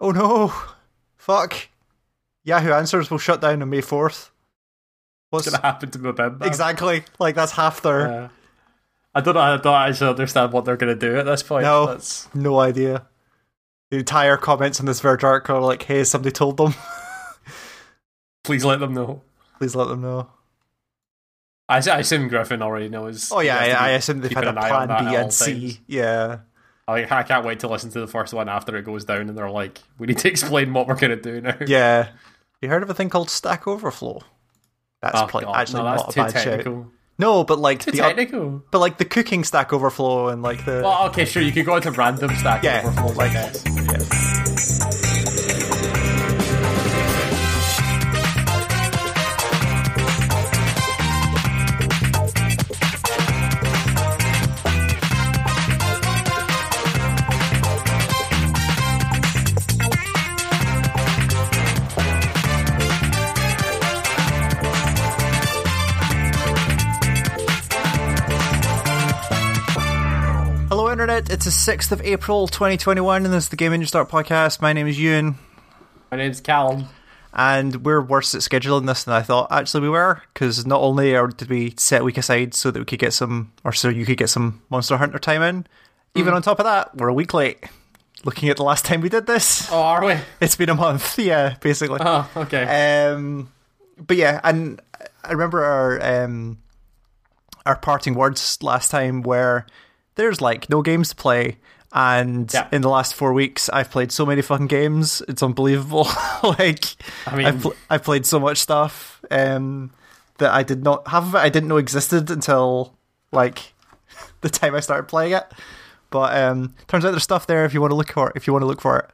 Oh no! Fuck! Yahoo Answers will shut down on May fourth. What's gonna happen to MBMBaM? Exactly. Like that's half their. Uh, I don't know. I don't actually understand what they're gonna do at this point. No, That's... no idea. The entire comments on this Verge article are like, "Hey, somebody told them. Please let them know. Please let them know." I, I assume Griffin already knows. Oh yeah, I, I assume they've had a an eye on plan B and C. times. Yeah. I, I can't wait to listen to the first one after it goes down, and they're like, "We need to explain what we're gonna do now." Yeah. You heard of a thing called Stack Overflow? That's Oh, God, actually no, that's not a bad shout. technical. No, but like Too the technical. but like the cooking Stack Overflow and like the Well, okay, sure. You can go into random stack Yeah, overflows, like- I guess. yeah. Internet. It's the 6th of April 2021, and this is the Game Engine Start podcast. My name is Ewan, My name's Callum. and we're worse at scheduling this than I thought actually we were, because not only did we set a week aside so that we could get some, or so you could get some Monster Hunter time in, even on top of that, we're a week late. Looking at the last time we did this, Oh, are we? it's been a month, yeah, basically. Oh, okay. Um, but yeah, and I remember our um, our parting words last time where there's like no games to play, and Yeah. in the last four weeks I've played so many fucking games, it's unbelievable. like I mean- I've pl- I've played so much stuff um, that I did not half of it I didn't know existed until like the time I started playing it. But um, turns out there's stuff there if you want to look for it. If you want to look for it.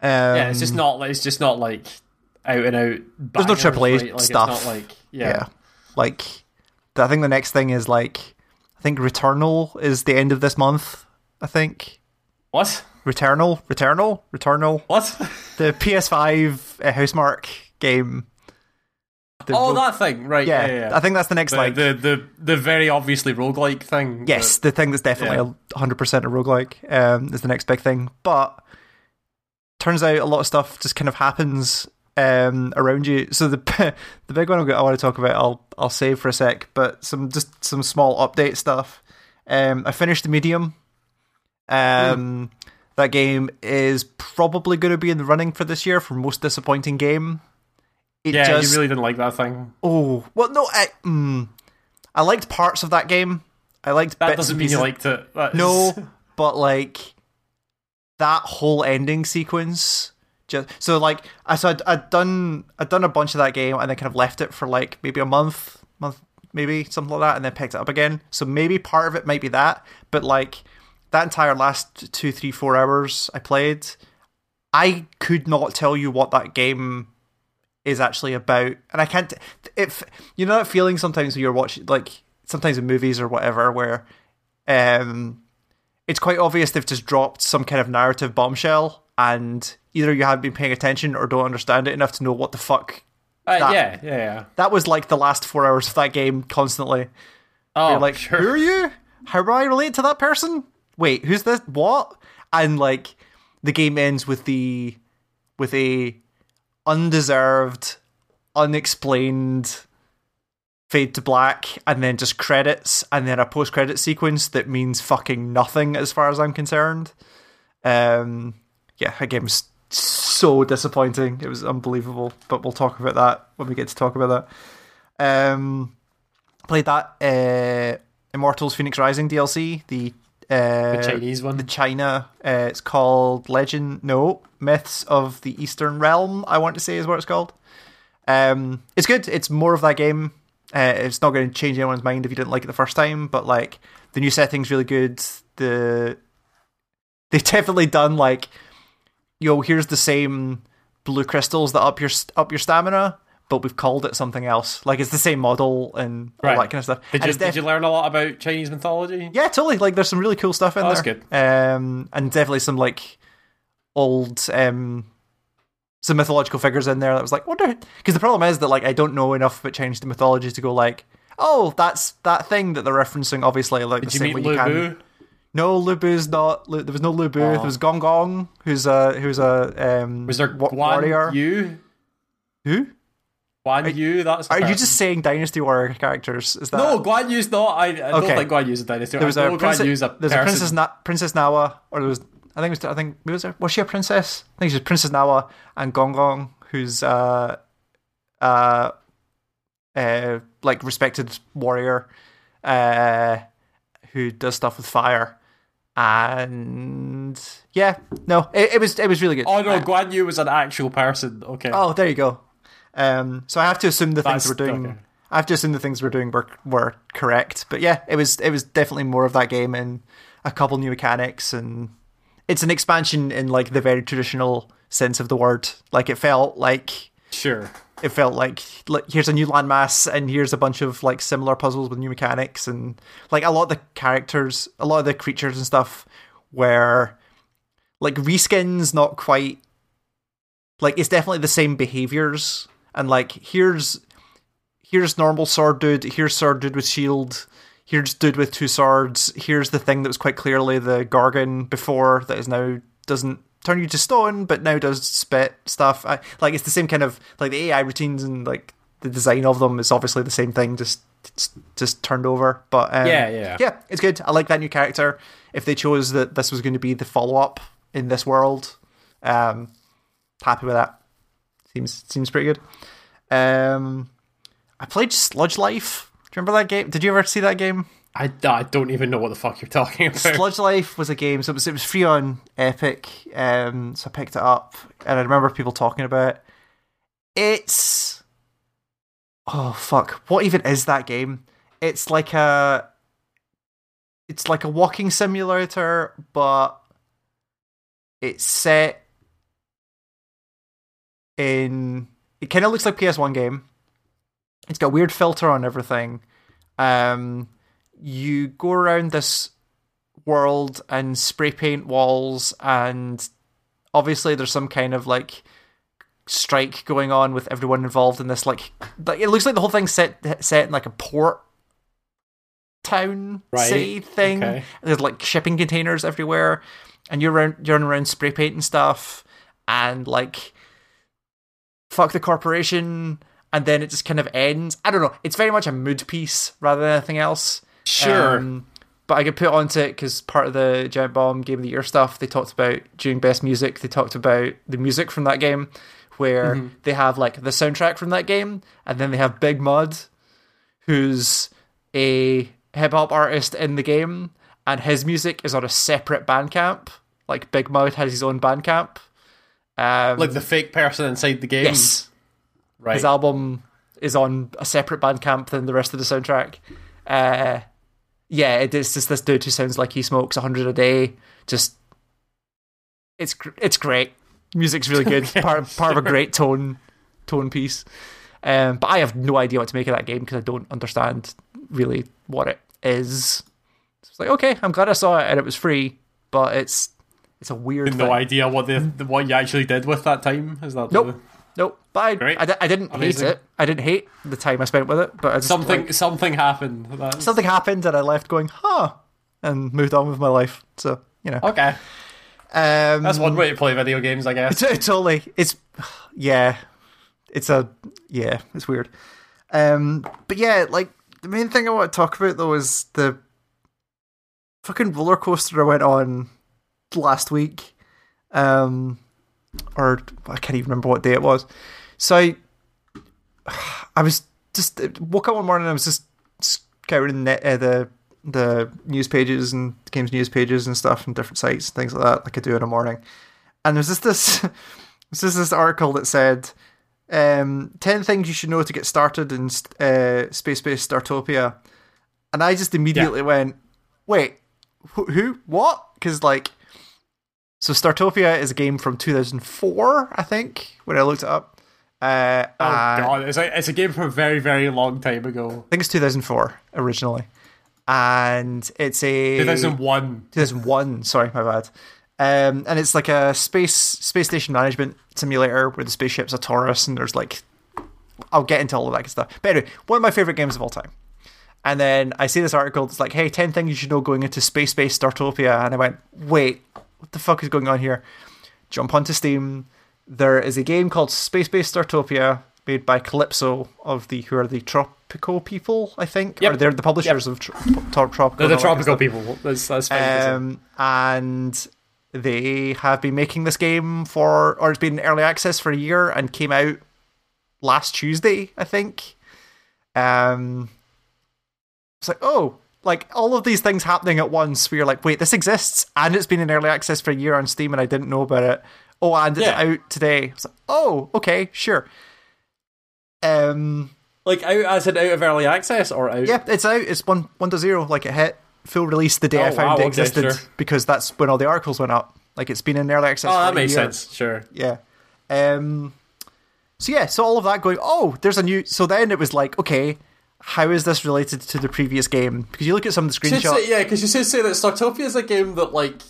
Um, yeah, it's just not. like It's just not like out and out. There's no bangers, AAA right? Like, stuff. Not like yeah. yeah. Like, I think the next thing is like, I think Returnal is the end of this month. I think What? Returnal, Returnal, Returnal, What? the PS5 uh, Housemarque game. The oh, ro- that thing, right? yeah, Yeah, yeah. I think that's the next the, like. the the the very obviously roguelike thing. yes, the thing that's definitely a hundred percent a roguelike um, is the next big thing. But turns out a lot of stuff just kind of happens um, around you. So the the big one I'm gonna- I want to talk about, I'll I'll save for a sec. But some just some small update stuff. Um, I finished the medium. Um, that game is probably going to be in the running for this year for most disappointing game. It yeah. just You really didn't like that thing. oh well no I mm, I liked parts of that game. I liked That bits doesn't mean you liked it. Is- no, but like that whole ending sequence. Just so like I so I'd, I'd done I'd done a bunch of that game and then kind of left it for like maybe a month, month maybe something like that, and then picked it up again. So maybe part of it might be that, but like that entire last two, three, four hours I played, I could not tell you what that game is actually about, and I can't. If you know that feeling sometimes when you're watching, like sometimes in movies or whatever, where um, it's quite obvious they've just dropped some kind of narrative bombshell, and either you haven't been paying attention or don't understand it enough to know what the fuck. Uh, that- yeah, yeah, yeah. That was like the last four hours of that game constantly. Oh, You're like, sure. who are you? How do I relate to that person? Wait, who's this? What? And like, the game ends with the with a undeserved, unexplained fade to black, and then just credits, and then a post credit sequence that means fucking nothing as far as I'm concerned. Um, yeah, that game was so disappointing. It was unbelievable, but we'll talk about that when we get to talk about that. Um, played that uh, Immortals Fenyx Rising DLC, the uh, The Chinese one. the China. Uh, it's called Legend. No, Myths of the Eastern Realm. I want to say is what it's called. Um, it's good. It's more of that game. Uh, it's not going to change anyone's mind if you didn't like it the first time, but like the new setting's really good. The they've definitely done like, yo, here's the same blue crystals that up your up your stamina, but we've called it something else. Like it's the same model and all Right. that kind of stuff. Did you, it's did you learn a lot about Chinese mythology? yeah, totally. Like, there's some really cool stuff in Oh, there. that's good. Um, and definitely some like old um, some mythological figures in there. That was like, wonder because the problem is that like I don't know enough about Chinese mythology to go like, oh, that's that thing that they're referencing. Obviously, like Did the you same way you can. No, Lu Bu's not. Lu- There was no Lu Bu. There was Gong Gong, who's a who's a um. Was there wa- Guan warrior? Yu? Who? Guan Yu? That's Are you person. just saying Dynasty Warrior characters? Is that No, Guan Yu's not. I, I don't Okay. think Guan Yu's a dynasty. There was I a know princess. Guan Yu's a there's a princess Na- Princess Nawa, or there was I think it was I think was there was she a princess? I think she was Princess Nawa and Gong Gong, who's uh uh uh like respected warrior, uh who does stuff with fire, and yeah, no, it, it was it was really good. Oh no, Uh, Guan Yu was an actual person. Okay. Oh, there you go. Um, so I have to assume the things we're doing. okay. I have to assume the things we're doing were were correct. But yeah, it was it was definitely more of that game and a couple new mechanics and it's an expansion in like the very traditional sense of the word. Like it felt like Sure. It felt like like here's a new landmass and here's a bunch of like similar puzzles with new mechanics and like a lot of the characters, a lot of the creatures and stuff were like reskins, not quite like it's definitely the same behaviors and like here's here's normal sword dude, here's sword dude with shield, here's dude with two swords, here's the thing that was quite clearly the Gorgon before that is now doesn't turn you to stone, but now does spit stuff. I, like it's the same kind of like the AI routines and like the design of them is obviously the same thing, just just, turned over. But um, Yeah, yeah. yeah, it's good. I like that new character. If they chose that this was going to be the follow up in this world, um, happy with that. Seems seems pretty good. Um, I played Sludge Life. Do you remember that game? Did you ever see that game? I, I don't even know what the fuck you're talking about. Sludge Life was a game, so it was it was free on Epic. Um, so I picked it up, and I remember people talking about it. It's oh fuck, what even is that game? It's like a it's like a walking simulator, but it's set in it kind of looks like PS1 game. It's got weird filter on everything. Um, you go around this world and spray paint walls, and obviously there's some kind of like strike going on with everyone involved in this. Like, like it looks like the whole thing's set set in like a port town Right, city thing. okay. There's like shipping containers everywhere, and you're around you're around spray painting stuff, and like fuck the corporation. And then it just kind of ends. I don't know. It's very much a mood piece rather than anything else. Sure. Um, but I get put onto it because part of the Giant Bomb Game of the Year stuff they talked about doing Best Music. They talked about the music from that game, where Mm-hmm. they have like the soundtrack from that game, and then they have Big Mud, who's a hip hop artist in the game, and his music is on a separate Bandcamp. Like Big Mud has his own Bandcamp. Um, like the fake person inside the game. yes, Right. his album is on a separate Bandcamp than the rest of the soundtrack. Uh, yeah, it is just this dude who sounds like he smokes hundred a day. Just, it's it's great. Music's really good. part part of a great tone tone piece. Um, but I have no idea what to make of that game because I don't understand really what it is. So It's like okay, I'm glad I saw it and it was free, but it's it's a weird. no thing. idea what the, the what you actually did with that time. Is that Nope. The- Nope. But I, I, I didn't Amazing. hate it. I didn't hate the time I spent with it, but just something like, something happened. That's, something happened and I left going, huh, and moved on with my life. So you know, okay. um, That's one way to play video games, I guess. T- totally. It's yeah. It's a yeah. It's weird. Um, but yeah, like the main thing I want to talk about though is the fucking roller coaster I went on last week. Um, or I can't even remember what day it was. So I, was just woke up one morning. and I was just scouring the, uh, the the news pages and games news pages and stuff and different sites and things like that, like I do in the morning. And there's just this, there's just this article that said, um, 10 things you should know to get started in uh, Space Base Startopia. And I just immediately went, wait, wh- who? What? Because, like, so Startopia is a game from 2004, I think, when I looked it up. Uh, Oh god, it's a it's a game from a very very long time ago. I think it's 2004 originally. And it's a 2001. 2001. Sorry, my bad. Um, and it's like a space space station management simulator where the spaceship's a torus, and there's like, I'll get into all of that good stuff. But anyway, one of my favorite games of all time. And then I see this article that's like, hey, 10 things you should know going into Space Base Startopia. And I went, wait, what the fuck is going on here? Jump onto Steam. There is a game called Space Base Startopia made by Kalypso of the, who are the Tropico people, I think. Yep. Or they're the publishers of Tro- Tro- Tropico. They're the that Tropico people. That's, that's. Um, and they have been making this game for, or it's been in early access for a year and came out last Tuesday, I think. Um, it's like, oh, like all of these things happening at once. Where you're like, wait, this exists, and it's been in early access for a year on Steam, and I didn't know about it. Oh, and it's Yeah. out today. Like, oh, okay, sure. Um, like out as an out of early access or out. yeah, it's out. It's one one to zero. Like it hit full release the day I Oh, found wow, it okay, existed sure. because that's when all the articles went up. Like it's been in early access. Oh, that makes year. sense. Sure. Yeah. Um. So yeah, so all of that going. Oh, there's a new. So then it was like, okay, how is this related to the previous game? Because you look at some of the screenshots. say, yeah, because you should say that Startopia is a game that like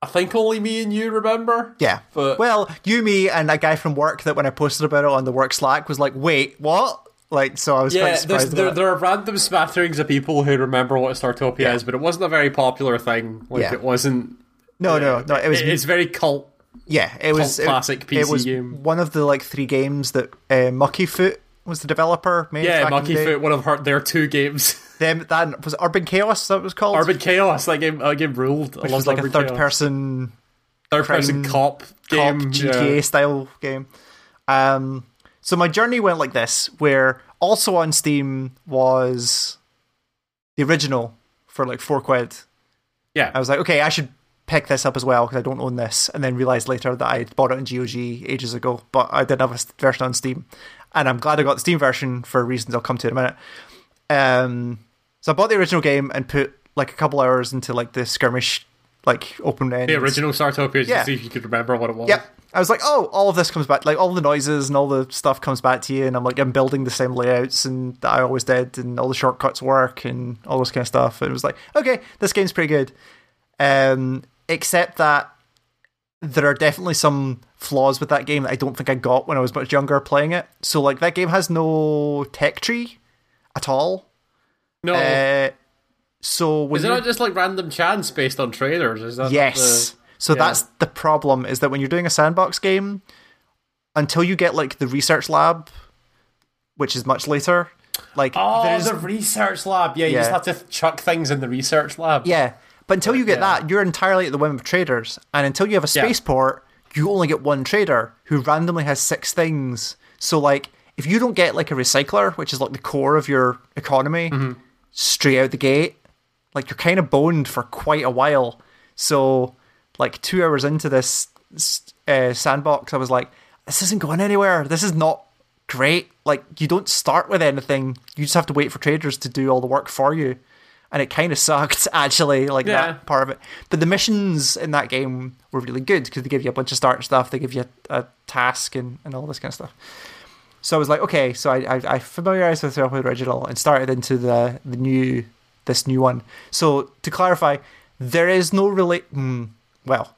I think only me and you remember. Yeah. But- well, you, me, and a guy from work that when I posted about it on the work Slack was like, "Wait, what?" Like, so I was Yeah, there, there are random smatterings of people who remember what Startopia Yeah. is, but it wasn't a very popular thing. Like Yeah. it wasn't. no, no, no. It was. It's very cult. yeah, it was cult classic it, it PC was game. one of the like three games that uh, Mucky Foot was the developer. Made Yeah, back in the Monkey day. Foot, one of her, their two games. Them that was Urban Chaos. That was called. Urban Chaos, that game, that game ruled. Which was like a third Chaos. person third person cop game. cop GTA yeah. style game. Um, so my journey went like this, where also on Steam was the original for like four quid. Yeah, I was like, okay, I should pick this up as well because I don't own this, and then realized later that I bought it in GOG ages ago, but I didn't have a version on Steam, and I'm glad I got the Steam version for reasons I'll come to in a minute. Um, so I bought the original game and put like a couple hours into like the skirmish, like open end. the original Startopia, just Yeah. to see if you could remember what it was. Yep. I was like, oh, all of this comes back, like all the noises and all the stuff comes back to you, and I'm like, I'm building the same layouts and that I always did, and all the shortcuts work and all this kind of stuff. And it was like, okay, this game's pretty good, um, except that there are definitely some flaws with that game that I don't think I got when I was much younger playing it. So like that game has no tech tree at all. No, Uh, so when is it not just like random chance based on trailers? Is that Yes. the- So yeah. that's the problem is that when you're doing a sandbox game, until you get like the research lab, which is much later, like Oh, there's the research lab. Yeah, you just have to chuck things in the research lab. yeah, but until you get Yeah. that, you're entirely at the whim of traders, and until you have a Yeah. spaceport, you only get one trader who randomly has six things. So like if you don't get like a recycler, which is like the core of your economy, Mm-hmm. Straight out the gate, like you're kind of boned for quite a while. So like two hours into this uh, sandbox, I was like, this isn't going anywhere. This is not great. Like you don't start with anything. You just have to wait for traders to do all the work for you. And it kind of sucked actually, like Yeah. that part of it. But the missions in that game were really good because they give you a bunch of start stuff. They give you a, a task and, and all this kind of stuff. So I was like, okay, so I I, I familiarized myself with the original and started into the the new this new one. So to clarify, there is no relate. Hmm, well,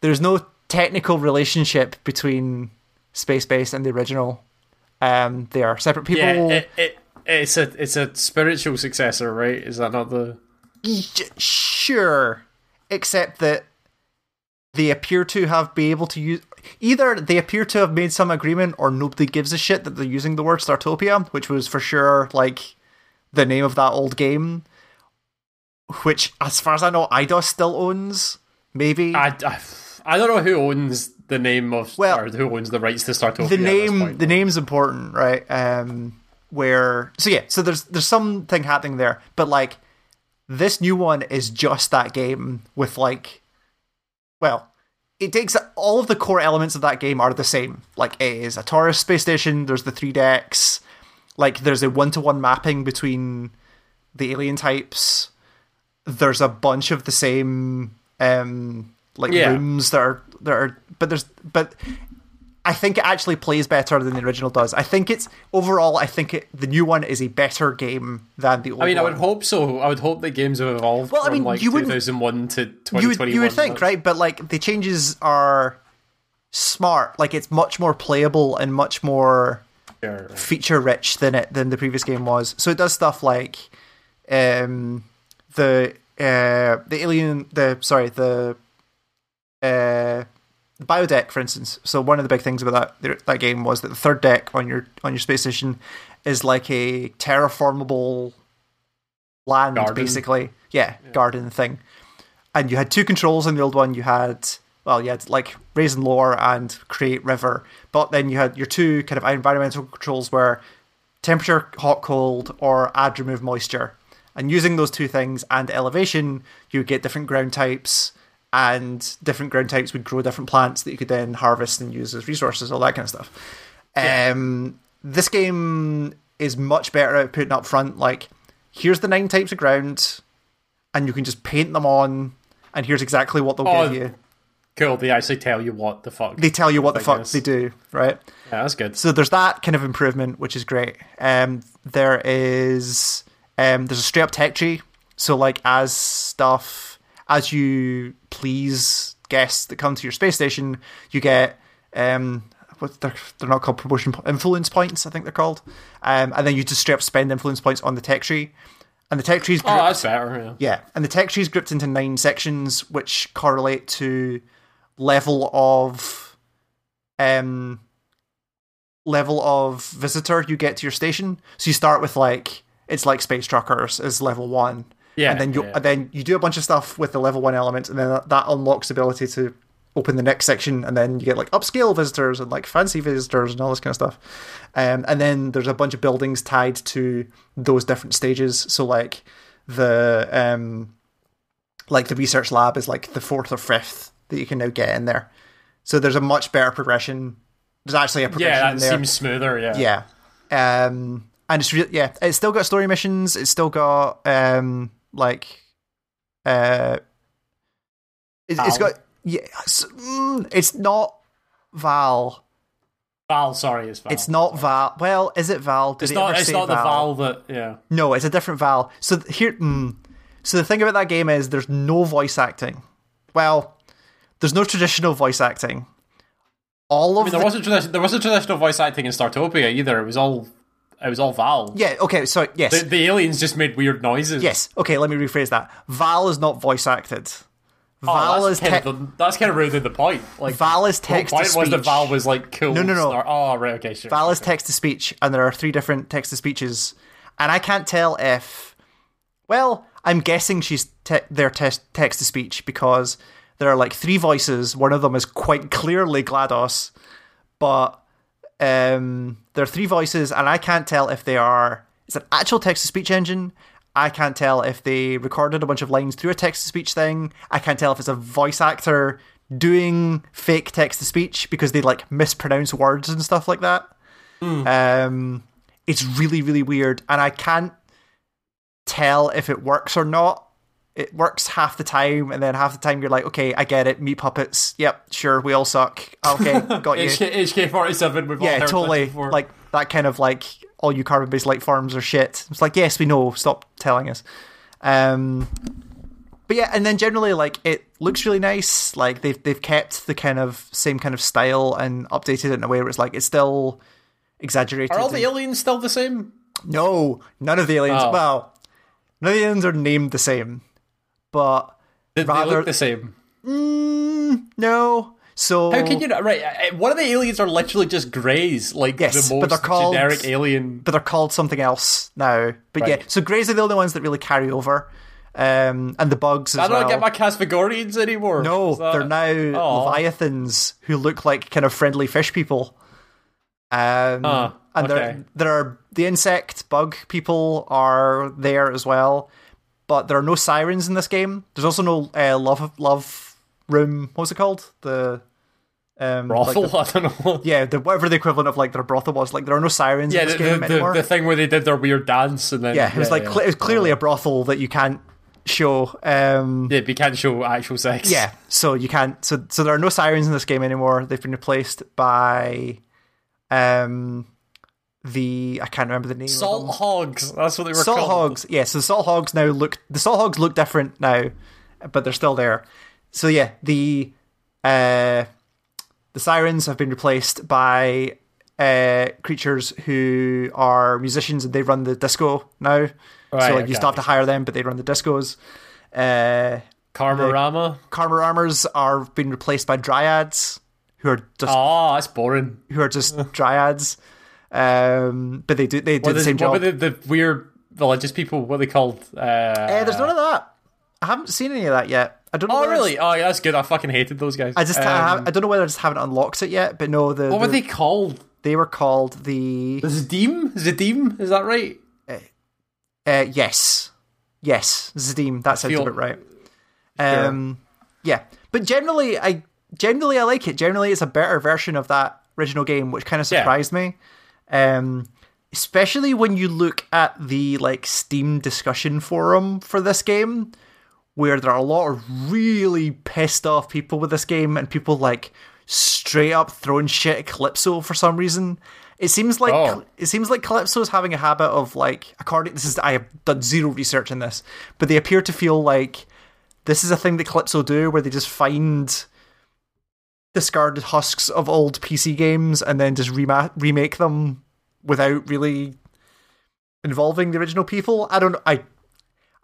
there's no technical relationship between Space Base and the original. Um, they are separate people. yeah. It, it, it's a it's a spiritual successor, right? Is that not the? Sure, except that they appear to have be able to use either they appear to have made some agreement or nobody gives a shit that they're using the word Startopia, which was for sure like the name of that old game, which as far as I know Eidos still owns. Maybe I, I, I don't know who owns the name of Well, or who owns the rights to Startopia. the name point. the name's important, right? Um, where so yeah, so there's there's something happening there, but like this new one is just that game with like, well, it takes all of the core elements of that game are the same. Like it is a torus space station. There's the three decks. Like there's a one to one mapping between the alien types. There's a bunch of the same um like Yeah. rooms that are that are but there's but I think it actually plays better than the original does. I think it's overall I think it, the new one is a better game than the old one. I mean, I would hope so. I would hope that games have evolved Well, I mean, like you wouldn't- 2001 to you 2021. would, you would think, right? But like the changes are smart. Like it's much more playable and much more Sure. feature rich than it than the previous game was. So it does stuff like um, the uh, the alien the sorry the uh, the biodeck, for instance. So one of the big things about that that game was that the third deck on your on your space station is like a terraformable land, Garden. basically. Yeah, garden thing. And you had two controls in the old one. You had well, you had like raise and lower and create river, but then you had your two kind of environmental controls were temperature, hot, cold, or add, remove moisture. And using those two things and elevation, you get different ground types, and different ground types would grow different plants that you could then harvest and use as resources, all that kind of stuff. Um, this game is much better at putting up front, like, here's the nine types of ground, and you can just paint them on, and here's exactly what they'll Oh, give you. Cool. They actually tell you what the fuck. They tell you what the fuck is. they do, right? yeah, that's good. So there's that kind of improvement, which is great. Um, there is um, there's a straight up tech tree. So like as stuff as you please guests that come to your space station, you get um, what they're they're not called promotion influence points, I think they're called. Um, and then you just straight up spend influence points on the tech tree, and the tech tree's Oh, grouped- that's better. Yeah. yeah, and the tech tree is grouped into nine sections, which correlate to level of um level of visitor you get to your station. So you start with like it's like space truckers is level one, Yeah. and then you yeah. and then you do a bunch of stuff with the level one element, and then that, that unlocks the ability to open the next section, and then you get like upscale visitors and like fancy visitors and all this kind of stuff. Um, and then there's a bunch of buildings tied to those different stages. So like the um, like the research lab is like the fourth or fifth that you can now get in there. So there's a much better progression. There's actually a progression yeah, in that there. seems smoother. Yeah. Yeah. Um, and it's re- yeah, it's still got story missions. It's still got um, like uh, it's got yeah. It's, mm, it's not Val. Val, sorry, it's Val. It's not Val. Well, is it Val? Did It's it not. ever It's not the Val that. Yeah. No, it's a different Val. So here, mm, so the thing about that game is there's no voice acting. Well, there's no traditional voice acting. All of I mean, there the- wasn't there wasn't traditional voice acting in Startopia either. It was all. It was all Val. yeah, okay, so yes, The, the aliens just made weird noises. yes, okay. Let me rephrase that. Val is not voice acted. Oh, Val that's is kind, te- of that's kind of ruining the point. Like Val is the text to point was that speech. Val was like cool. No, no, no. Star- oh, right. Okay, sure. Val is text to speech, and there are three different text to speeches, and I can't tell if. Well, I'm guessing she's te- their te- text to speech because there are like three voices. One of them is quite clearly GLaDOS, but um, there are three voices, and I can't tell if they are. It's an actual text to speech engine. I can't tell if they recorded a bunch of lines through a text to speech thing. I can't tell if it's a voice actor doing fake text to speech because they like mispronounce words and stuff like that. Um, it's really, really weird, and I can't tell if it works or not. It works half the time, and then half the time you're like, okay, I get it. Meat puppets. Yep, sure, we all suck. Okay, got you. HK, forty seven. We've yeah, totally. Like that kind of like all you carbon based light forms are shit. It's like, yes, we know. Stop telling us. Um, but yeah, and then generally, like it looks really nice. Like they've they've kept the kind of same kind of style and updated it in a way where it's like it's still exaggerated. Are all the aliens still the same? no, none of the aliens. Oh. Well, none of the aliens are named the same, but They, they look the same. no. So How can you not? Right, uh, one of the aliens are literally just greys, like Yes, the but most they're called- generic alien. but they're called something else now. But yeah, so greys are the only ones that really carry over, um, and the bugs as I don't well. get my Kasvagorians anymore. no, that- they're now leviathans who look like kind of friendly fish people. Um, Ah, and okay. there, there are the insect bug people are there as well, but there are no sirens in this game. There's also no uh, love love room. What's it called? The um, like brothel. the- I don't know. yeah, the whatever the equivalent of like their brothel was. Like there are no sirens Yeah, in this the, game the, anymore. the, the thing where they did their weird dance and then yeah, it was like cle- it was clearly a brothel that you can't show. Um, yeah, you can't show actual sex. yeah, so you can't. So so there are no sirens in this game anymore. They've been replaced by um the I can't remember the name. salt hogs. That's what they were called. Salt called. hogs. Yeah, so the salt hogs now look the salt hogs look different now, but they're still there. So yeah, the uh the sirens have been replaced by uh, creatures who are musicians and they run the disco now. Right, so like okay. you still have to hire them, but they run the discos. Uh, Karmarama. Karmaramas are being replaced by dryads, who are just Oh, that's boring. who are just dryads. Um, but they do they do the same what job. were the, the weird religious people? What are they called? Uh, Eh, there's none of that. I haven't seen any of that yet. I don't know. Oh, really? Oh, yeah, that's good. I fucking hated those guys. I just I, Um, have, I don't know whether I just haven't unlocked it yet. But no, the, what were they called? they were called the Zadim? Zadim? Is that right? uh, yes, yes, Zadim. That sounds feel- about right. Um, yeah, but generally, I generally I like it. Generally, it's a better version of that original game, which kind of Yeah. surprised me. Um, especially when you look at the like Steam discussion forum for this game, where there are a lot of really pissed off people with this game, and people like straight up throwing shit at Kalypso for some reason. It seems like Oh. it seems like Kalypso is having a habit of like according this is I have done zero research in this, but they appear to feel like this is a thing that Kalypso do where they just find discarded husks of old PC games and then just rema- remake them without really involving the original people. I don't I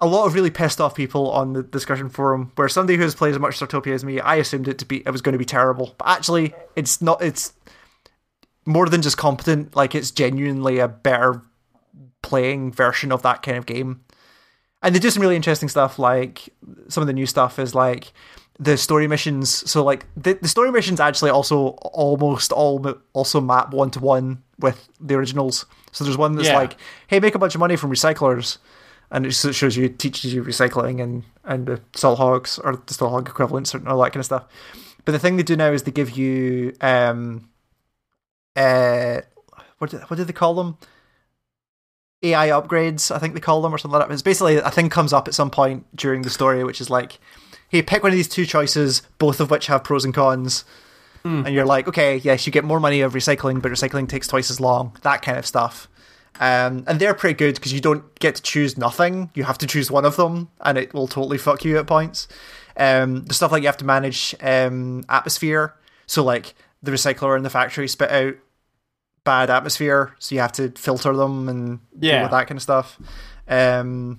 a lot of really pissed off people on the discussion forum where somebody who has played as much Startopia as me, I assumed it to be it was going to be terrible. But actually it's not it's more than just competent, like it's genuinely a better playing version of that kind of game. And they do some really interesting stuff. Like some of the new stuff is like the story missions. So like the, the story missions actually also almost all also map one to one with the originals. So there's one that's Yeah. like, hey, make a bunch of money from recyclers, and it shows you teaches you recycling and and the salt hogs or the salt hog equivalents and all that kind of stuff. But the thing they do now is they give you um uh what do, what do they call them? AI upgrades, I think they call them, or something like that. It's basically a thing comes up at some point during the story, which is like, hey, pick one of these two choices, both of which have pros and cons. And you're like, okay, yes, you get more money of recycling, but recycling takes twice as long. That kind of stuff. Um, and they're pretty good because you don't get to choose nothing. You have to choose one of them, and it will totally fuck you at points. Um, the stuff like you have to manage um, atmosphere. So, like, the recycler in the factory spit out bad atmosphere, so you have to filter them and deal Yeah. with that kind of stuff. Um,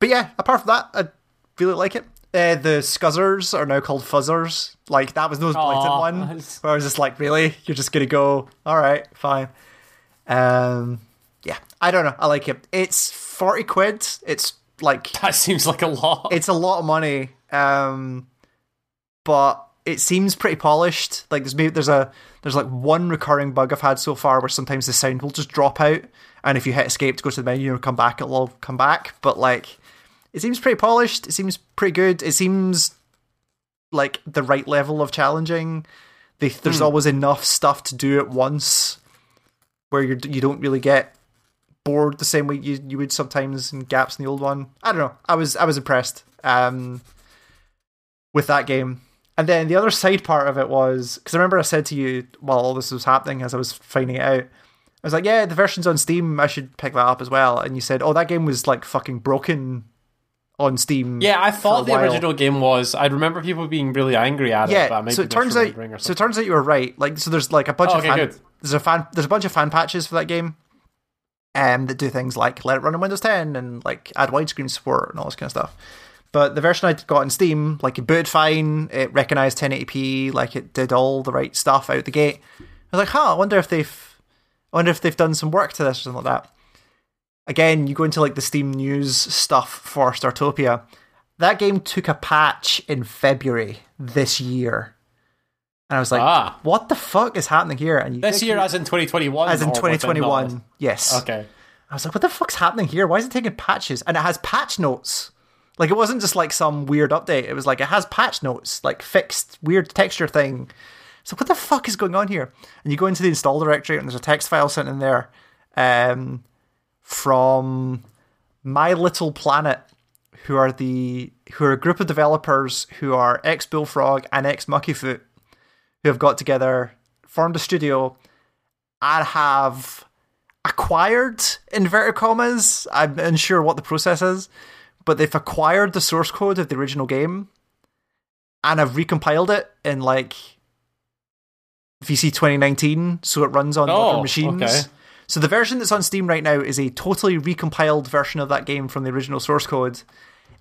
but yeah, apart from that, I really like it. Uh, the scuzzers are now called fuzzers. Like that was the most blatant Aw. one. Where I was just like, really? You're just gonna go? All right, fine. Um, yeah, I don't know. I like it. It's forty quid. It's like That seems like a lot. it's a lot of money. Um, but it seems pretty polished. Like there's maybe there's a there's like one recurring bug I've had so far where sometimes the sound will just drop out, and if you hit escape to go to the menu and come back, it'll all come back. But like, it seems pretty polished. It seems pretty good. It seems like the right level of challenging. They, there's always enough stuff to do at once, where you you don't really get bored the same way you, you would sometimes in gaps in the old one. I don't know. I was I was impressed um, with that game. And then the other side part of it was because I remember I said to you while all this was happening as I was finding it out, I was like, "Yeah, the version's on Steam. I should pick that up as well." And you said, "Oh, that game was like fucking broken on Steam." yeah, I thought the while." original game was. I remember people being really angry at it. But I Yeah, so it turns out so it turns out you were right. Like so there's like a bunch Oh, of okay, fan, good. there's a fan there's a bunch of fan patches for that game. Um that do things like let it run on Windows 10 and like add widescreen support and all this kind of stuff. But the version I got on Steam, like it booted fine, it recognized 1080p, like it did all the right stuff out the gate. I was like, huh, I wonder if they've I wonder if they've done some work to this or something like that. Again, you go into like the Steam news stuff for Startopia. That game took a patch in February this year. And I was like, Ah. what the fuck is happening here? And you This year, as in 2021? as in or within that 2021. Yes. Okay. I was like, what the fuck's happening here? Why is it taking patches? And it has patch notes. Like, it wasn't just like some weird update. It was like, it has patch notes, like fixed weird texture thing. So, what the fuck is going on here? And you go into the install directory, and there's a text file sent in there um, from My Little Planet, who are the who are a group of developers who are ex Bullfrog and ex Muckyfoot, who have got together, formed a studio, and have acquired inverted commas. I'm unsure what the process is, but they've acquired the source code of the original game and have recompiled it in like VC 2019, so it runs on Oh, modern machines. okay. So the version that's on Steam right now is a totally recompiled version of that game from the original source code,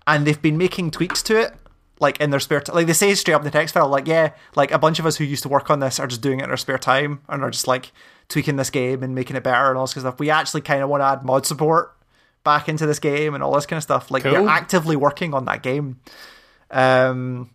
and they've been making tweaks to it, like in their spare time. Like they say straight up in the text file, like yeah, like a bunch of us who used to work on this are just doing it in our spare time and are just like tweaking this game and making it better and all this kind of stuff. We actually kind of want to add mod support back into this game and all this kind of stuff. Like they're actively working on that game. Um,